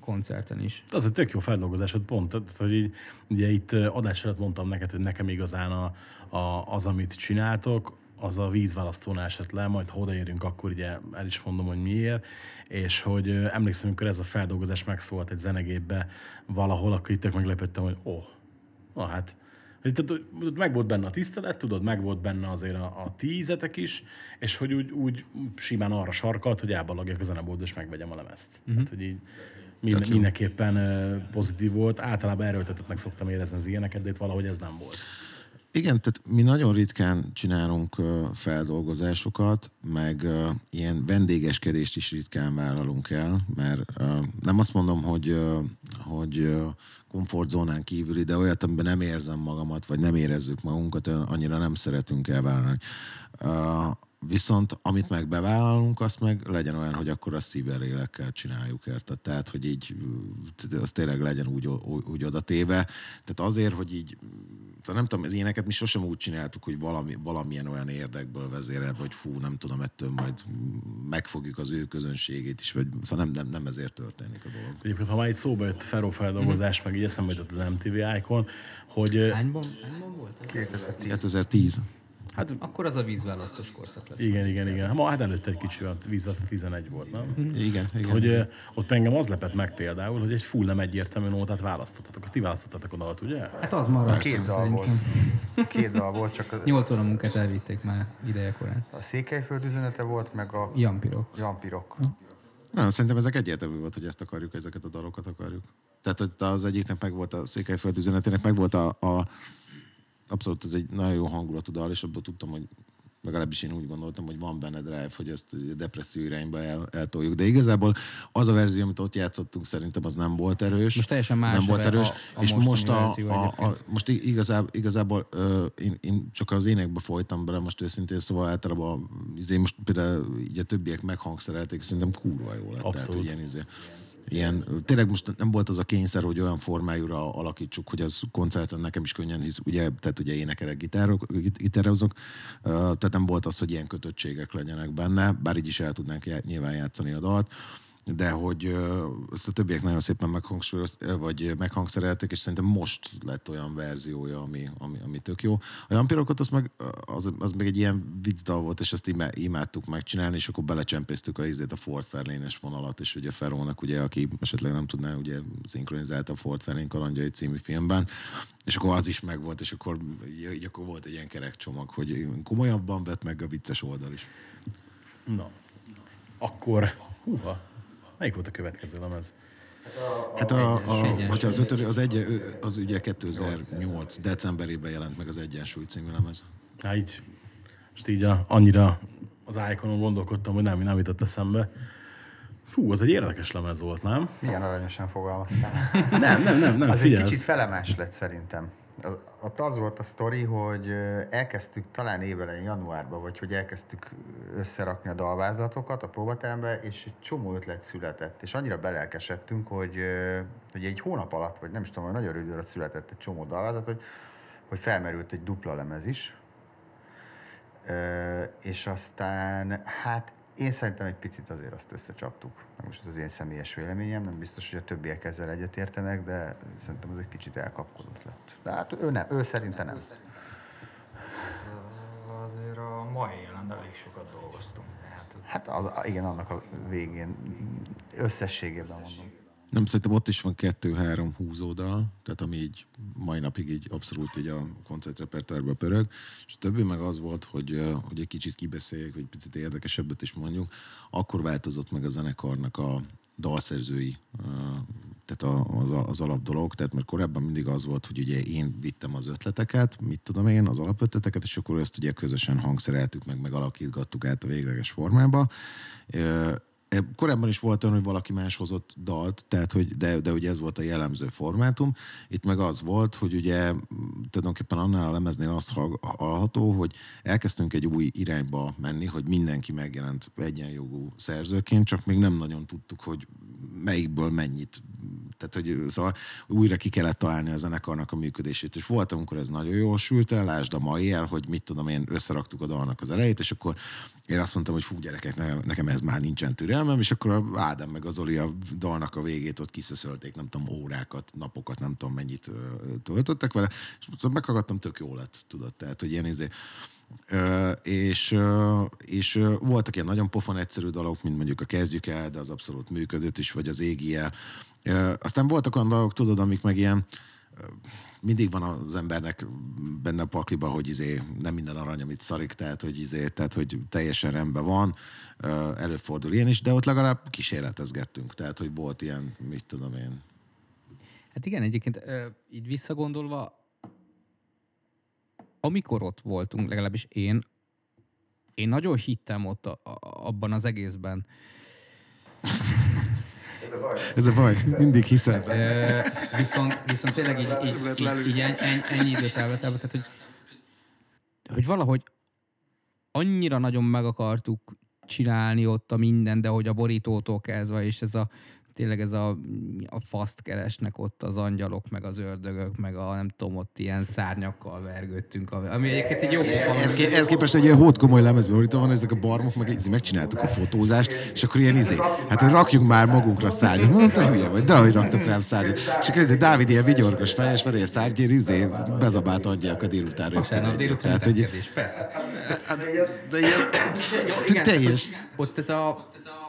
koncerten is. Az egy tök jó feldolgozásod pont, hogy így, ugye itt adás előtt mondtam neked, hogy nekem igazán a, a, az, amit csináltok, az a vízválasztónál esett le, majd ha odaérünk, akkor ugye el is mondom, hogy miért, és hogy emlékszem, amikor ez a feldolgozás megszólalt egy zenegépbe valahol, akkor itt tök meglepődtem, hogy ó, oh, na hát, tehát, meg volt benne a tisztelet, tudod, meg volt benne azért a, a tízetek is, és hogy úgy, úgy simán arra sarkalt, hogy elbalagjak a zeneboltba, és megvegyem a lemezt. Uh-huh. Tehát, hogy így minden, mindenképpen pozitív volt. Általában erőltetetnek szoktam érezni az ilyeneket, de itt valahogy ez nem volt. Igen, tehát mi nagyon ritkán csinálunk feldolgozásokat, meg ilyen vendégeskedést is ritkán vállalunk el, mert nem azt mondom, hogy, hogy komfortzónán kívüli, de olyat, amiben nem érzem magamat, vagy nem érezzük magunkat, annyira nem szeretünk elvállalni. Viszont amit meg bevállalunk, azt meg legyen olyan, hogy akkor a szívvel, lélekkel csináljuk, érted? Tehát, hogy így az tényleg legyen úgy, úgy, úgy oda téve. Tehát azért, hogy így nem tudom, az ilyeneket mi sosem úgy csináltuk, hogy valami, valamilyen olyan érdekből vezérel, vagy fú, nem tudom, ettől majd megfogjuk az ő közönségét is, vagy szóval nem, nem, nem ezért történik a dolog. Egyébként, ha már itt szóba jött Ferro feldolgozás, meg így eszembe jutott az MTV Icon, hogy Hányban, hányban volt ez? 2010. 2010. hát Akkor az a vízválasztós korszak lesz. igen, igen, igen. Ma hát előtte egy kicsi, a vízvaszt 11 volt, nem? Igen, igen. Hogy ö, ott engem az lepett meg például, hogy egy full nem egyértelmű nótát választottatok. Azt ti választottatok a dalat, ugye? Hát az maradt Két dal volt. Két dal volt, csak a, 8 óra munkát elvitték már ideje korán. a Székelyföld üzenete volt, meg a Jampirok. Jampirok. Nem, szerintem ezek egyértelmű volt, hogy ezt akarjuk, ezeket a dalokat akarjuk. Tehát, hogy az egyiknek meg volt a Székelyföld üzenetének, meg volt a, a abszolút ez egy nagyon jó hangulatú dal, és abból tudtam, hogy legalábbis én úgy gondoltam, hogy van benne drive, hogy ezt ugye depresszió irányba el, eltoljuk. De igazából az a verzió, amit ott játszottunk, szerintem az nem volt erős. Most teljesen más nem volt erős. a- a és most, a, a, a, most igazából, igazából ö, én, én, csak az énekbe folytam bele, most őszintén, szóval általában izé, most például így a többiek meghangszerelték, szerintem kurva jó lett. Tehát, Abszolút. hogy ilyen, izé, ilyen, tényleg most nem volt az a kényszer, hogy olyan formájúra alakítsuk, hogy az koncerten nekem is könnyen, hisz ugye, tehát ugye énekelek, gitárok, git- gitározok, tehát nem volt az, hogy ilyen kötöttségek legyenek benne, bár így is el tudnánk nyilván játszani a dalt, de hogy ezt a többiek nagyon szépen meghangsúlyoz, vagy meghangszerelték, és szerintem most lett olyan verziója, ami, ami, ami tök jó. A Jampirokot az meg, az, az meg egy ilyen viccdal volt, és azt imá, imádtuk megcsinálni, és akkor belecsempésztük a ízét a Ford Fairlane-es vonalat, és ugye Ferónak, ugye, aki esetleg nem tudná, ugye szinkronizálta a Ford Fairlane kalandjai című filmben, és akkor az is megvolt, és akkor, így akkor volt egy ilyen kerek csomag, hogy komolyabban vett meg a vicces oldal is. Na, akkor, húha, melyik volt a következő lemez? Hát a, a, Egyensúly. hogyha az, ötöd, az, egy, az ugye 2008 decemberében jelent meg az Egyensúly című lemez. Hát így, most így a, annyira az Iconon gondolkodtam, hogy nem, nem jutott eszembe. Fú, az egy érdekes lemez volt, nem? Milyen aranyosan fogalmaztál. Nem, nem, nem, nem, Az egy figyelj, kicsit felemás lett szerintem. Ott az volt a sztori, hogy elkezdtük talán évelején januárban, vagy hogy elkezdtük összerakni a dalvázlatokat a próbaterembe, és egy csomó ötlet született. És annyira belelkesedtünk, hogy, hogy egy hónap alatt, vagy nem is tudom, hogy nagyon rövid született egy csomó dalvázlat, hogy, hogy felmerült egy dupla lemez is. És aztán, hát én szerintem egy picit azért azt összecsaptuk. Most ez az én személyes véleményem, nem biztos, hogy a többiek ezzel egyetértenek, de szerintem ez egy kicsit elkapkodott lett. De hát ő, nem, ő szerinte nem. Azért a mai jelen elég sokat dolgoztunk. Hát, Hát az, igen, annak a végén összességében mondom. Nem, szerintem ott is van kettő-három húzódal, tehát ami így mai napig így abszolút így a koncertrepertoárban pörög, és a többi meg az volt, hogy, hogy egy kicsit kibeszéljük, hogy picit érdekesebbet is mondjuk, akkor változott meg a zenekarnak a dalszerzői, tehát az, az alap dolog, tehát mert korábban mindig az volt, hogy ugye én vittem az ötleteket, mit tudom én, az alapötleteket, és akkor ezt ugye közösen hangszereltük meg, meg alakítgattuk át a végleges formába. Korábban is volt olyan, hogy valaki más hozott dalt, tehát hogy, de, de ugye ez volt a jellemző formátum. Itt meg az volt, hogy ugye tulajdonképpen annál a lemeznél az hall- hallható, hogy elkezdtünk egy új irányba menni, hogy mindenki megjelent egyenjogú szerzőként, csak még nem nagyon tudtuk, hogy melyikből mennyit. Tehát, hogy szóval újra ki kellett találni a zenekarnak a működését. És volt, amikor ez nagyon jól sült el, lásd a mai el, hogy mit tudom én, összeraktuk a dalnak az elejét, és akkor én azt mondtam, hogy fú, gyerekek, nekem, ez már nincsen türelmem, és akkor a Ádám meg az Oli a dalnak a végét ott kiszöszölték, nem tudom, órákat, napokat, nem tudom mennyit töltöttek vele, és szóval meghallgattam, tök jó lett, tudod, tehát, hogy ilyen izé, Ö, és, ö, és ö, voltak ilyen nagyon pofon egyszerű dolgok, mint mondjuk a kezdjük el, de az abszolút működött is, vagy az égi el. Aztán voltak olyan dolgok, tudod, amik meg ilyen, mindig van az embernek benne a pakliba, hogy izé nem minden arany, amit szarik, tehát hogy, izé, tehát, hogy teljesen rendben van, előfordul ilyen is, de ott legalább kísérletezgettünk, tehát hogy volt ilyen, mit tudom én, Hát igen, egyébként így visszagondolva, amikor ott voltunk, legalábbis én, én nagyon hittem ott a, a, abban az egészben. Ez a baj, mindig hiszem. Ö, viszont, viszont tényleg így, így, így, így ennyi, ennyi időt elvetelve, tehát hogy, hogy valahogy annyira nagyon meg akartuk csinálni ott a minden, de hogy a borítótól kezdve, és ez a tényleg ez a, a faszt keresnek ott az angyalok, meg az ördögök, meg a nem tudom, ott ilyen szárnyakkal vergődtünk, ami egyébként egy jó. Ez, ké- ez képest egy ilyen hót komoly lemezben, itt van ezek a barmok, meg izé, megcsináltuk a fotózást, és akkor ilyen izé, hát hogy rakjunk már magunkra szárnyat. Mondom, te hülye vagy, de hogy raktak rám szárnyat. És akkor izé, Dávid ilyen vigyorgos fejes, van ilyen szárnyér, izé, bezabált adják a délutánra. Vasárnap délután Tehát, hogy, persze. hát, de ilyen, Igen, teljes. tehát, hogy Ott ez a, ez a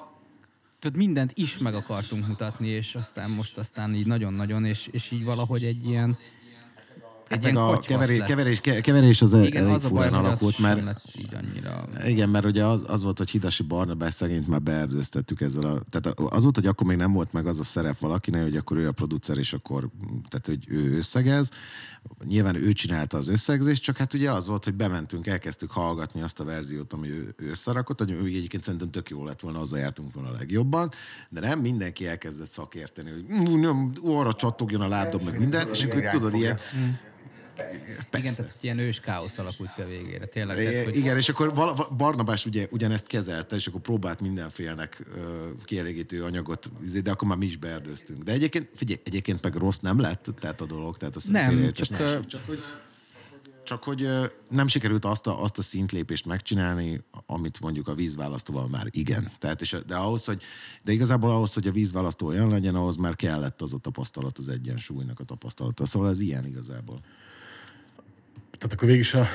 tehát mindent is meg akartunk mutatni, és aztán most aztán így nagyon-nagyon, és, és így valahogy egy ilyen egy Meg a keverés, keverés, ke- keverés az el- Igen, elég az a baj, furán az alakult, mert így annyira... Igen, mert ugye az, az volt, hogy Hidasi Barnabás szegényt már beerdőztettük ezzel a... Tehát az volt, hogy akkor még nem volt meg az a szerep valakinek, hogy akkor ő a producer, és akkor, tehát hogy ő összegez. Nyilván ő csinálta az összegzést, csak hát ugye az volt, hogy bementünk, elkezdtük hallgatni azt a verziót, ami ő, ő összerakott, hogy egyébként szerintem tök jó lett volna, azzal jártunk volna a legjobban, de nem mindenki elkezdett szakérteni, hogy "Mm, arra csattogjon a lábdob, meg minden, és akkor tudod, ilyen, Igen, tehát hogy ilyen ős káosz alakult ki a végére. Tényleg, tehát, hogy Igen, és akkor Barnabás ugye ugyanezt kezelte, és akkor próbált mindenfélnek ö, kielégítő anyagot, izé, de akkor már mi is beerdőztünk. De egyébként, figyelj, egyébként meg rossz nem lett, tehát a dolog, tehát azt Nem, csak, ne ö, esik. csak hogy, csak hogy nem sikerült azt a, azt a szintlépést megcsinálni, amit mondjuk a vízválasztóval már igen. Tehát, és, de ahhoz, hogy, de igazából ahhoz, hogy a vízválasztó olyan legyen, ahhoz már kellett az a tapasztalat, az egyensúlynak a tapasztalata. Szóval ez ilyen igazából. Tehát akkor végig is a,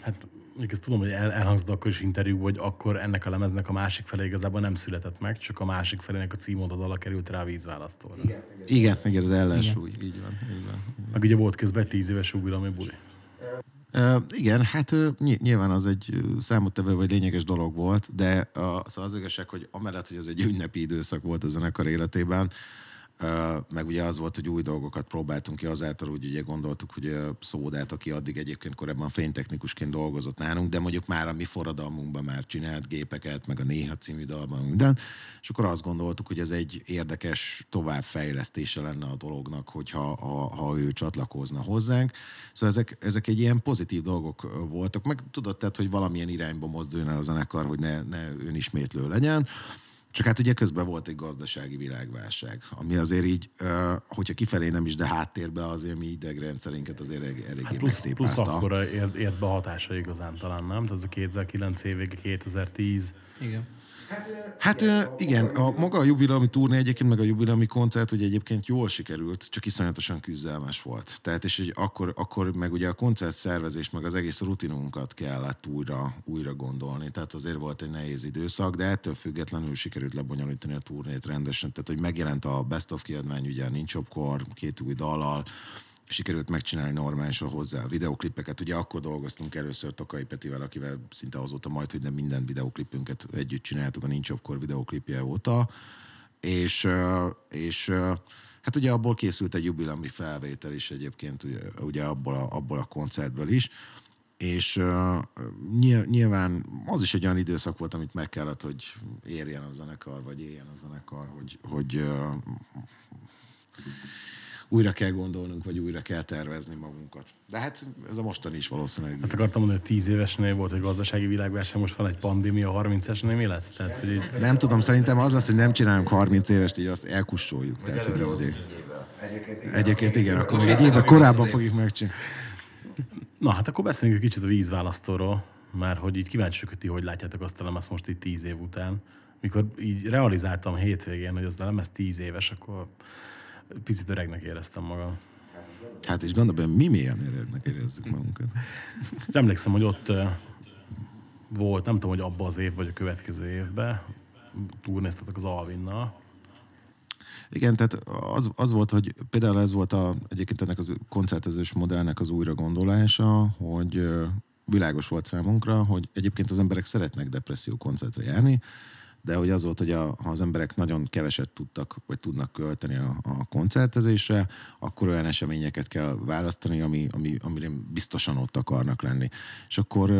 hát mondjuk ezt tudom, hogy el, elhangzott akkor is interjú, hogy akkor ennek a lemeznek a másik fele igazából nem született meg, csak a másik felének a címóta dala került rá a vízválasztóra. Igen. Igen, igen, az ellensúly, így van. Így van. Meg ugye volt közben tíz éves ugrami buli. Uh, igen, hát uh, ny- nyilván az egy számottevő vagy lényeges dolog volt, de uh, szóval az igazság, hogy amellett, hogy az egy ünnepi időszak volt a zenekar életében, meg ugye az volt, hogy új dolgokat próbáltunk ki, azáltal úgy ugye gondoltuk, hogy a Szódát, aki addig egyébként korábban fénytechnikusként dolgozott nálunk, de mondjuk már a mi forradalmunkban már csinált gépeket, meg a Néha című dalban minden, és akkor azt gondoltuk, hogy ez egy érdekes továbbfejlesztése lenne a dolognak, hogyha ha, ha ő csatlakozna hozzánk. Szóval ezek, ezek egy ilyen pozitív dolgok voltak, meg tudod, tehát, hogy valamilyen irányba mozduljon el a zenekar, hogy ne, ne önismétlő legyen. Csak hát ugye közben volt egy gazdasági világválság, ami azért így, hogyha kifelé nem is, de háttérben azért mi idegrendszerénket azért elég, eléggé Hát plusz, plusz akkor ért, ért be hatása igazán talán, nem? Tehát ez a 2009 év vége, 2010. Igen. Hát ö, igen, a maga a jubileumi turné egyébként, meg a jubileumi koncert, hogy egyébként jól sikerült, csak iszonyatosan küzdelmes volt. Tehát és hogy akkor, akkor meg ugye a koncert szervezés, meg az egész rutinunkat kellett újra, újra gondolni. Tehát azért volt egy nehéz időszak, de ettől függetlenül sikerült lebonyolítani a turnét rendesen. Tehát, hogy megjelent a Best of kiadvány, ugye nincs jobbkor, két új dallal, sikerült megcsinálni normálisan hozzá a videoklipeket. Ugye akkor dolgoztunk először Tokai Petivel, akivel szinte azóta majd, hogy nem minden videoklipünket együtt csináltuk a Nincs Jobbkor videoklipje óta. És, és hát ugye abból készült egy jubileumi felvétel is egyébként, ugye, ugye abból, a, abból a koncertből is. És uh, nyilván az is egy olyan időszak volt, amit meg kellett, hogy érjen a zenekar, vagy éljen a zenekar, hogy, hogy újra kell gondolnunk, vagy újra kell tervezni magunkat. De hát ez a mostani is valószínűleg. Ezt akartam mondani, hogy 10 évesnél volt egy gazdasági világverseny, most van egy pandémia, 30 esnél mi lesz? Tehát, hogy így, Nem tudom, szerintem az lesz, hogy nem csinálunk 30 évest, így azt elkussoljuk. Tehát, hogy azért... Egyébként igen, akkor még egy évvel korábban fogjuk megcsinálni. Na hát akkor beszéljünk egy kicsit a vízválasztóról, mert hogy így kíváncsiak, hogy ti hogy látjátok azt a lemez most itt 10 év után. Mikor így realizáltam hétvégén, hogy az a lemez 10 éves, akkor picit öregnek éreztem magam. Hát és gondolom, mi milyen erednek érezzük magunkat. Emlékszem, hogy ott volt, nem tudom, hogy abban az év vagy a következő évben, turnéztatok az Alvinnal, Igen, tehát az, az volt, hogy például ez volt a, egyébként ennek az koncertezős modellnek az újra gondolása, hogy világos volt számunkra, hogy egyébként az emberek szeretnek depresszió koncertre járni, de hogy az volt, hogy a, ha az emberek nagyon keveset tudtak, vagy tudnak költeni a, a koncertezésre, akkor olyan eseményeket kell választani, ami, ami, amire biztosan ott akarnak lenni. És akkor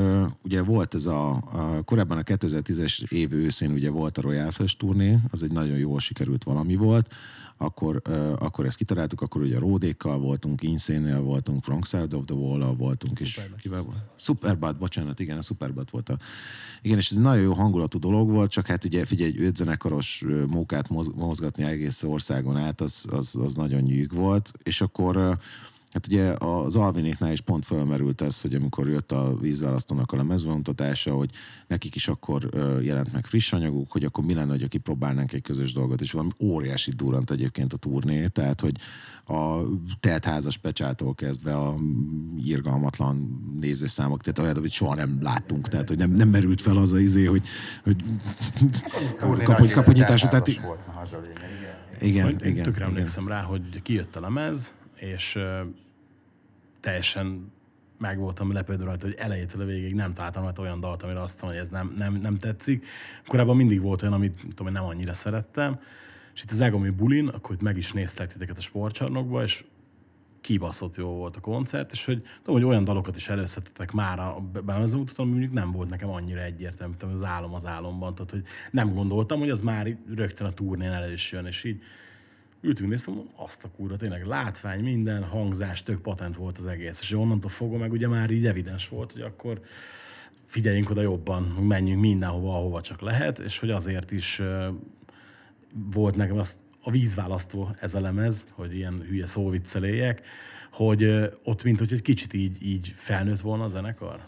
ugye volt ez a, a korábban a 2010-es év őszén ugye volt a Royal Fest turné, az egy nagyon jól sikerült valami volt, akkor, akkor ezt kitaláltuk, akkor ugye Ródékkal voltunk, Inszénél voltunk, Frank Side of the Wall-al voltunk, és kivel volt? Superbad, bocsánat, igen, a Superbad volt a... Igen, és ez egy nagyon jó hangulatú dolog volt, csak hát ugye figyelj, öt zenekaros mókát moz- mozgatni egész országon át, az, az, az nagyon nyűg volt, és akkor Hát ugye az Alvinéknál is pont felmerült ez, hogy amikor jött a vízválasztónak a lemezvontatása, hogy nekik is akkor jelent meg friss anyaguk, hogy akkor mi lenne, hogy kipróbálnánk egy közös dolgot, és valami óriási durant egyébként a turné, tehát hogy a teltházas pecsától kezdve a irgalmatlan nézőszámok, tehát olyan, amit soha nem láttunk, tehát hogy nem, nem merült fel az a izé, hogy, hogy kap, része tehát volt, igen. igen, én igen, tökre igen. emlékszem rá, hogy kijött a lemez, és teljesen meg voltam lepődve rajta, hogy elejétől a végig nem találtam rajta olyan dalt, amire azt mondom, hogy ez nem, nem, nem tetszik. Korábban mindig volt olyan, amit tudom, hogy nem annyira szerettem. És itt az Egomi Bulin, akkor itt meg is néztek titeket a sportcsarnokba, és kibaszott jó volt a koncert, és hogy, tudom, hogy olyan dalokat is előszedtetek már a belemezőmutatom, ami mondjuk nem volt nekem annyira egyértelmű, mint az álom az álomban, tehát hogy nem gondoltam, hogy az már rögtön a turnén elő is jön, és így ültünk, néztem, mondom, azt a kurva, tényleg látvány, minden, hangzás, tök patent volt az egész, és onnantól fogva meg ugye már így evidens volt, hogy akkor figyeljünk oda jobban, menjünk mindenhova, ahova csak lehet, és hogy azért is volt nekem az, a vízválasztó ez a lemez, hogy ilyen hülye szóvicceléjek, hogy ott mint hogy egy kicsit így, így felnőtt volna a zenekar.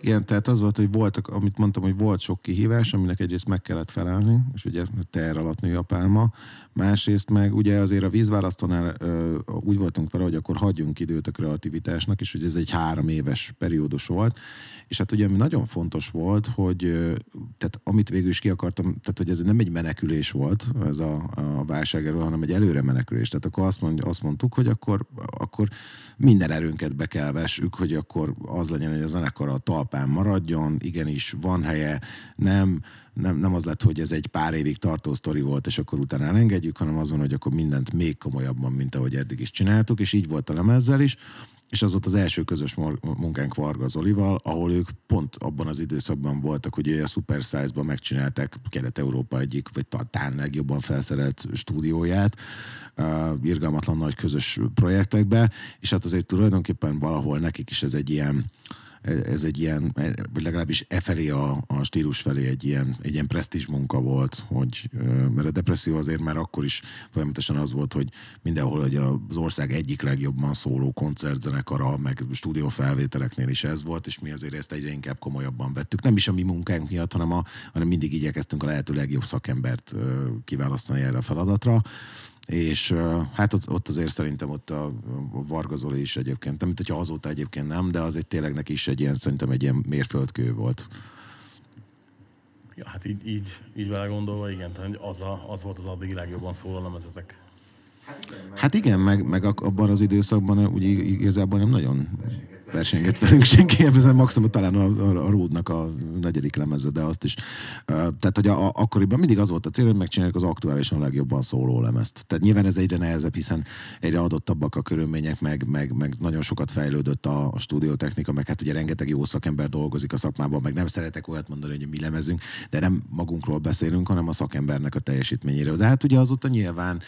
Igen, tehát az volt, hogy voltak, amit mondtam, hogy volt sok kihívás, aminek egyrészt meg kellett felelni, és ugye teher alatt nő a pálma, másrészt meg ugye azért a vízválasztónál úgy voltunk vele, hogy akkor hagyjunk időt a kreativitásnak, és hogy ez egy három éves periódus volt, és hát ugye ami nagyon fontos volt, hogy tehát amit végül is ki akartam, tehát hogy ez nem egy menekülés volt ez a, a válság erről, hanem egy előre menekülés. Tehát akkor azt, mond, azt mondtuk, hogy akkor, akkor minden erőnket be kell vessük, hogy akkor az legyen, hogy a zenekar a talpán maradjon, igenis van helye, nem, nem, nem az lett, hogy ez egy pár évig tartó sztori volt, és akkor utána elengedjük, hanem az van, hogy akkor mindent még komolyabban, mint ahogy eddig is csináltuk, és így volt a lemezzel is és az volt az első közös munkánk Varga Zolival, ahol ők pont abban az időszakban voltak, hogy a Super Size-ban megcsinálták Kelet-Európa egyik, vagy talán legjobban felszerelt stúdióját, uh, irgalmatlan nagy közös projektekbe, és hát azért tulajdonképpen valahol nekik is ez egy ilyen ez egy ilyen, vagy legalábbis e felé a, a stílus felé egy ilyen, egy ilyen presztízs munka volt, hogy, mert a depresszió azért már akkor is folyamatosan az volt, hogy mindenhol hogy az ország egyik legjobban szóló koncertzenekara, meg stúdiófelvételeknél is ez volt, és mi azért ezt egyre inkább komolyabban vettük. Nem is a mi munkánk miatt, hanem, a, hanem mindig igyekeztünk a lehető legjobb szakembert kiválasztani erre a feladatra és hát ott, ott azért szerintem ott a, Varga Zoli is egyébként, mint hogyha azóta egyébként nem, de azért tényleg neki is egy ilyen, szerintem egy ilyen mérföldkő volt. Ja, hát így, így, így vele gondolva, igen, tehát az, a, az volt az addig legjobban szóló lemezetek. Hát igen, meg, meg abban az időszakban ugye igazából nem nagyon versengett velünk senki, ezen maximum talán a, a, a Ródnak a negyedik lemeze, de azt is. Tehát, hogy a, a, akkoriban mindig az volt a cél, hogy megcsináljuk az aktuálisan legjobban szóló lemezt. Tehát nyilván ez egyre nehezebb, hiszen egyre adottabbak a körülmények, meg, meg, meg nagyon sokat fejlődött a, a stúdiótechnika, meg hát ugye rengeteg jó szakember dolgozik a szakmában, meg nem szeretek olyat mondani, hogy mi lemezünk, de nem magunkról beszélünk, hanem a szakembernek a teljesítményéről. De hát ugye azóta nyilván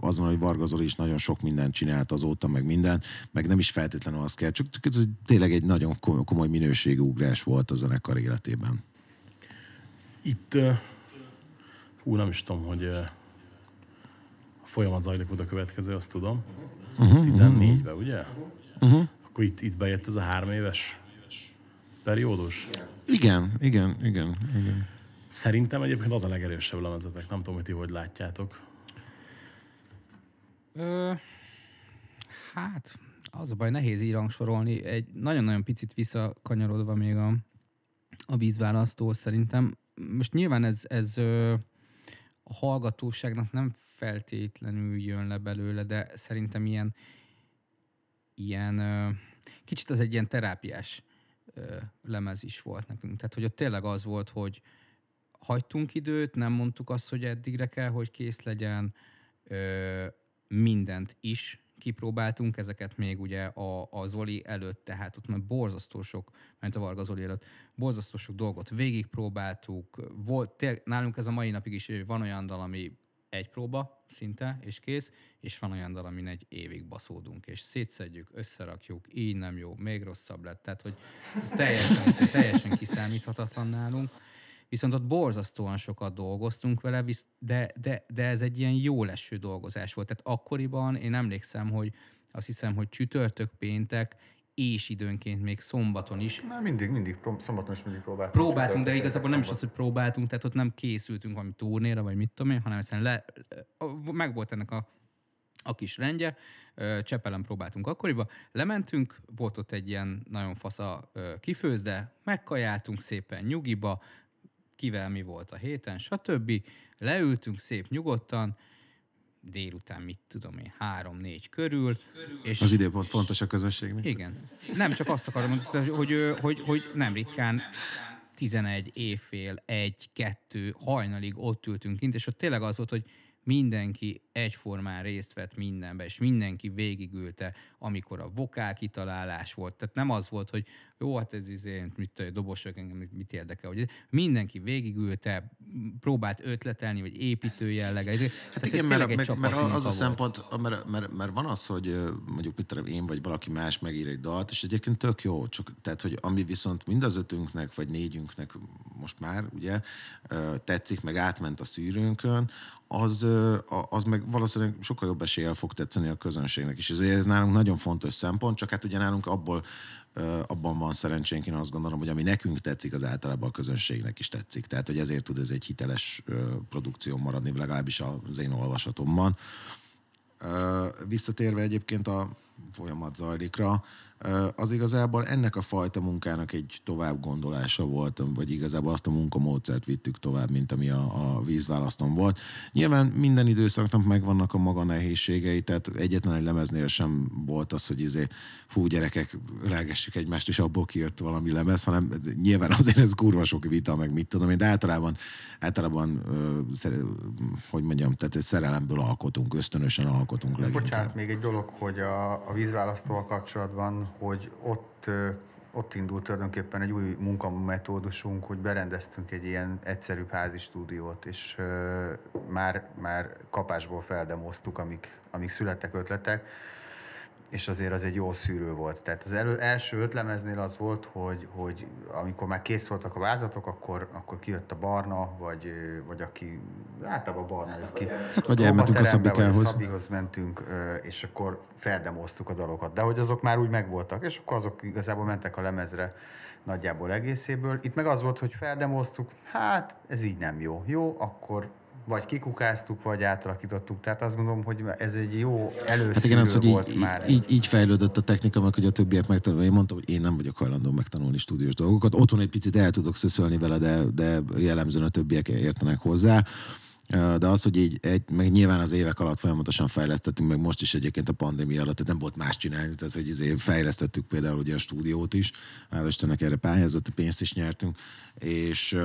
azon, hogy Varga is nagyon sok mindent csinált azóta, meg minden, meg nem is feltétlenül az kell, csak ez tényleg egy nagyon komoly minőségű ugrás volt a zenekar életében. Itt, hú, nem is tudom, hogy a folyamat zajlik oda következő, azt tudom. Uh-huh, 14-ben, ugye? Uh-huh. Akkor itt, itt bejött ez a három éves periódus? Igen, igen, igen, igen. Szerintem egyébként az a legerősebb lemezetek. Nem tudom, hogy ti hogy látjátok. Ö, hát, az a baj, nehéz így rangsorolni. Egy nagyon-nagyon picit visszakanyarodva még a, a vízválasztó szerintem. Most nyilván ez, ez a hallgatóságnak nem feltétlenül jön le belőle, de szerintem ilyen, ilyen kicsit az egy ilyen terápiás lemez is volt nekünk. Tehát, hogy ott tényleg az volt, hogy hagytunk időt, nem mondtuk azt, hogy eddigre kell, hogy kész legyen, mindent is kipróbáltunk, ezeket még ugye a, a Zoli előtt, tehát ott már borzasztó sok, mert a Varga Zoli előtt, borzasztó sok dolgot végigpróbáltuk. Volt, tényleg, nálunk ez a mai napig is van olyan dal, ami egy próba szinte, és kész, és van olyan dal, amin egy évig baszódunk, és szétszedjük, összerakjuk, így nem jó, még rosszabb lett. Tehát, hogy ez teljesen, teljesen kiszámíthatatlan nálunk. Viszont ott borzasztóan sokat dolgoztunk vele, de, de, de ez egy ilyen jó leső dolgozás volt. Tehát akkoriban én emlékszem, hogy azt hiszem, hogy csütörtök, péntek, és időnként még szombaton is. Na, mindig, mindig, szombaton is mindig próbáltunk. Próbáltunk, de igazából nem is az, hogy próbáltunk, tehát ott nem készültünk valami turnéra, vagy mit tudom én, hanem egyszerűen le, meg volt ennek a, a kis rendje, Csepelen próbáltunk akkoriban, lementünk, volt ott egy ilyen nagyon fasza kifőzde, megkajáltunk szépen nyugiba, kivel mi volt a héten, stb. Leültünk szép nyugodtan, délután, mit tudom én, három-négy körül. És az időpont fontos a közösségnek. Igen. Nem csak azt akarom mondani, hogy, hogy, hogy, hogy nem ritkán 11 évfél, egy, kettő, hajnalig ott ültünk kint, és ott tényleg az volt, hogy mindenki egyformán részt vett mindenbe, és mindenki végigülte, amikor a vokál kitalálás volt. Tehát nem az volt, hogy jó, hát ez izé, mit tudom, dobosok, engem mit érdekel, hogy mindenki végigülte, próbált ötletelni, vagy építő jellege. Hát Tehát igen, mert, mert, mert az a szempont, mert, mert, mert, van az, hogy mondjuk mit tudom, én vagy valaki más megír egy dalt, és egyébként tök jó, csak tehát, hogy ami viszont mind az ötünknek, vagy négyünknek most már, ugye, tetszik, meg átment a szűrőnkön, az, az meg valószínűleg sokkal jobb eséllyel fog tetszeni a közönségnek is. Ezért ez nálunk nagyon fontos szempont, csak hát ugye nálunk abból abban van szerencsénk, én azt gondolom, hogy ami nekünk tetszik, az általában a közönségnek is tetszik. Tehát, hogy ezért tud ez egy hiteles produkció maradni, legalábbis az én olvasatomban. Visszatérve egyébként a folyamat zajlikra, Ö, az igazából ennek a fajta munkának egy tovább gondolása volt, vagy igazából azt a munkamódszert vittük tovább, mint ami a, a vízválasztom volt. Nyilván minden időszaknak megvannak a maga nehézségei, tehát egyetlen egy lemeznél sem volt az, hogy izé, fú, gyerekek, ölelgessük egymást, és abból kijött valami lemez, hanem nyilván azért ez kurva sok vita, meg mit tudom én, de általában, általában hogy mondjam, tehát szerelemből alkotunk, ösztönösen alkotunk leginkább. Bocsánat, még egy dolog, hogy a, a vízválasztóval kapcsolatban, hogy ott, ott indult tulajdonképpen egy új munkametódusunk, hogy berendeztünk egy ilyen egyszerűbb házi stúdiót, és már, már kapásból feldemoztuk, amik, amik születtek ötletek, és azért az egy jó szűrő volt. Tehát az elő, első ötlemeznél az volt, hogy, hogy amikor már kész voltak a vázatok, akkor, akkor kijött a barna, vagy, vagy aki, általában a barna, hát, vagy elmentünk a Szabikához. Szabihoz mentünk, és akkor feldemoztuk a dalokat. De hogy azok már úgy megvoltak, és akkor azok igazából mentek a lemezre nagyjából egészéből. Itt meg az volt, hogy feldemoztuk, hát ez így nem jó. Jó, akkor vagy kikukáztuk, vagy átalakítottuk. Tehát azt gondolom, hogy ez egy jó először Hát igen, az, hogy volt így, már. így, így, fejlődött a technika, meg hogy a többiek megtanulni. Én mondtam, hogy én nem vagyok hajlandó megtanulni stúdiós dolgokat. Otthon egy picit el tudok szöszölni vele, de, de jellemzően a többiek értenek hozzá. De az, hogy így, egy, meg nyilván az évek alatt folyamatosan fejlesztettünk, meg most is egyébként a pandémia alatt, tehát nem volt más csinálni, tehát hogy izé fejlesztettük például ugye a stúdiót is, hála Istennek erre pályázati pénzt is nyertünk, és,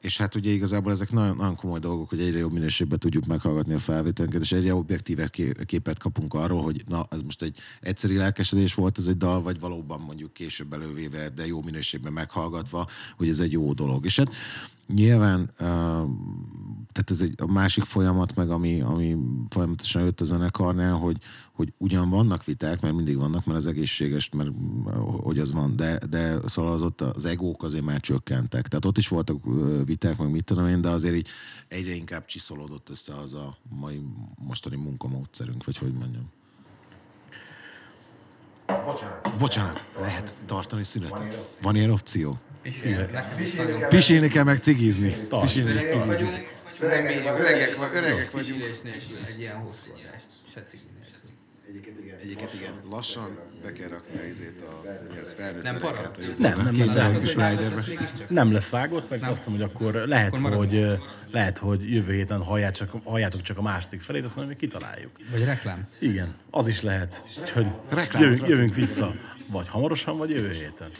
és hát ugye igazából ezek nagyon, nagyon komoly dolgok, hogy egyre jobb minőségben tudjuk meghallgatni a felvételünket, és egyre objektíve képet kapunk arról, hogy na, ez most egy egyszerű lelkesedés volt ez egy dal, vagy valóban mondjuk később elővéve, de jó minőségben meghallgatva, hogy ez egy jó dolog. És hát Nyilván, tehát ez egy a másik folyamat, meg ami, ami folyamatosan jött a zenekarnál, hogy, hogy ugyan vannak viták, mert mindig vannak, mert az egészséges, mert hogy az van, de, de szóval az ott az egók azért már csökkentek. Tehát ott is voltak viták, meg mit tudom én, de azért így egyre inkább csiszolódott össze az a mai mostani munkamódszerünk, vagy hogy mondjam. Bocsánat. Bocsánat, lehet tartani szünetet? Van ilyen opció? Pisilni kell, meg cigizni. Pisilni és cigizni. Öregek, öregek, öregek vagyunk. Pisilés nélkül egy ilyen hosszú adást. Se cigi nélkül. Egyébként igen. Egyébként igen. Lassan be kell rakni a izét a... Az felnőtt Nem öreget, para? a Nem, nem, nem, nem. kis riderbe. Nem lesz vágott, meg azt mondom, hogy akkor lehet, Akkor hogy, lehet, hogy jövő héten hallják csak, halljátok csak a második felét, azt mondom, hogy kitaláljuk. Vagy reklám. Igen, az is lehet. Úgyhogy jövünk, jövünk vissza. Vagy hamarosan, vagy jövő héten.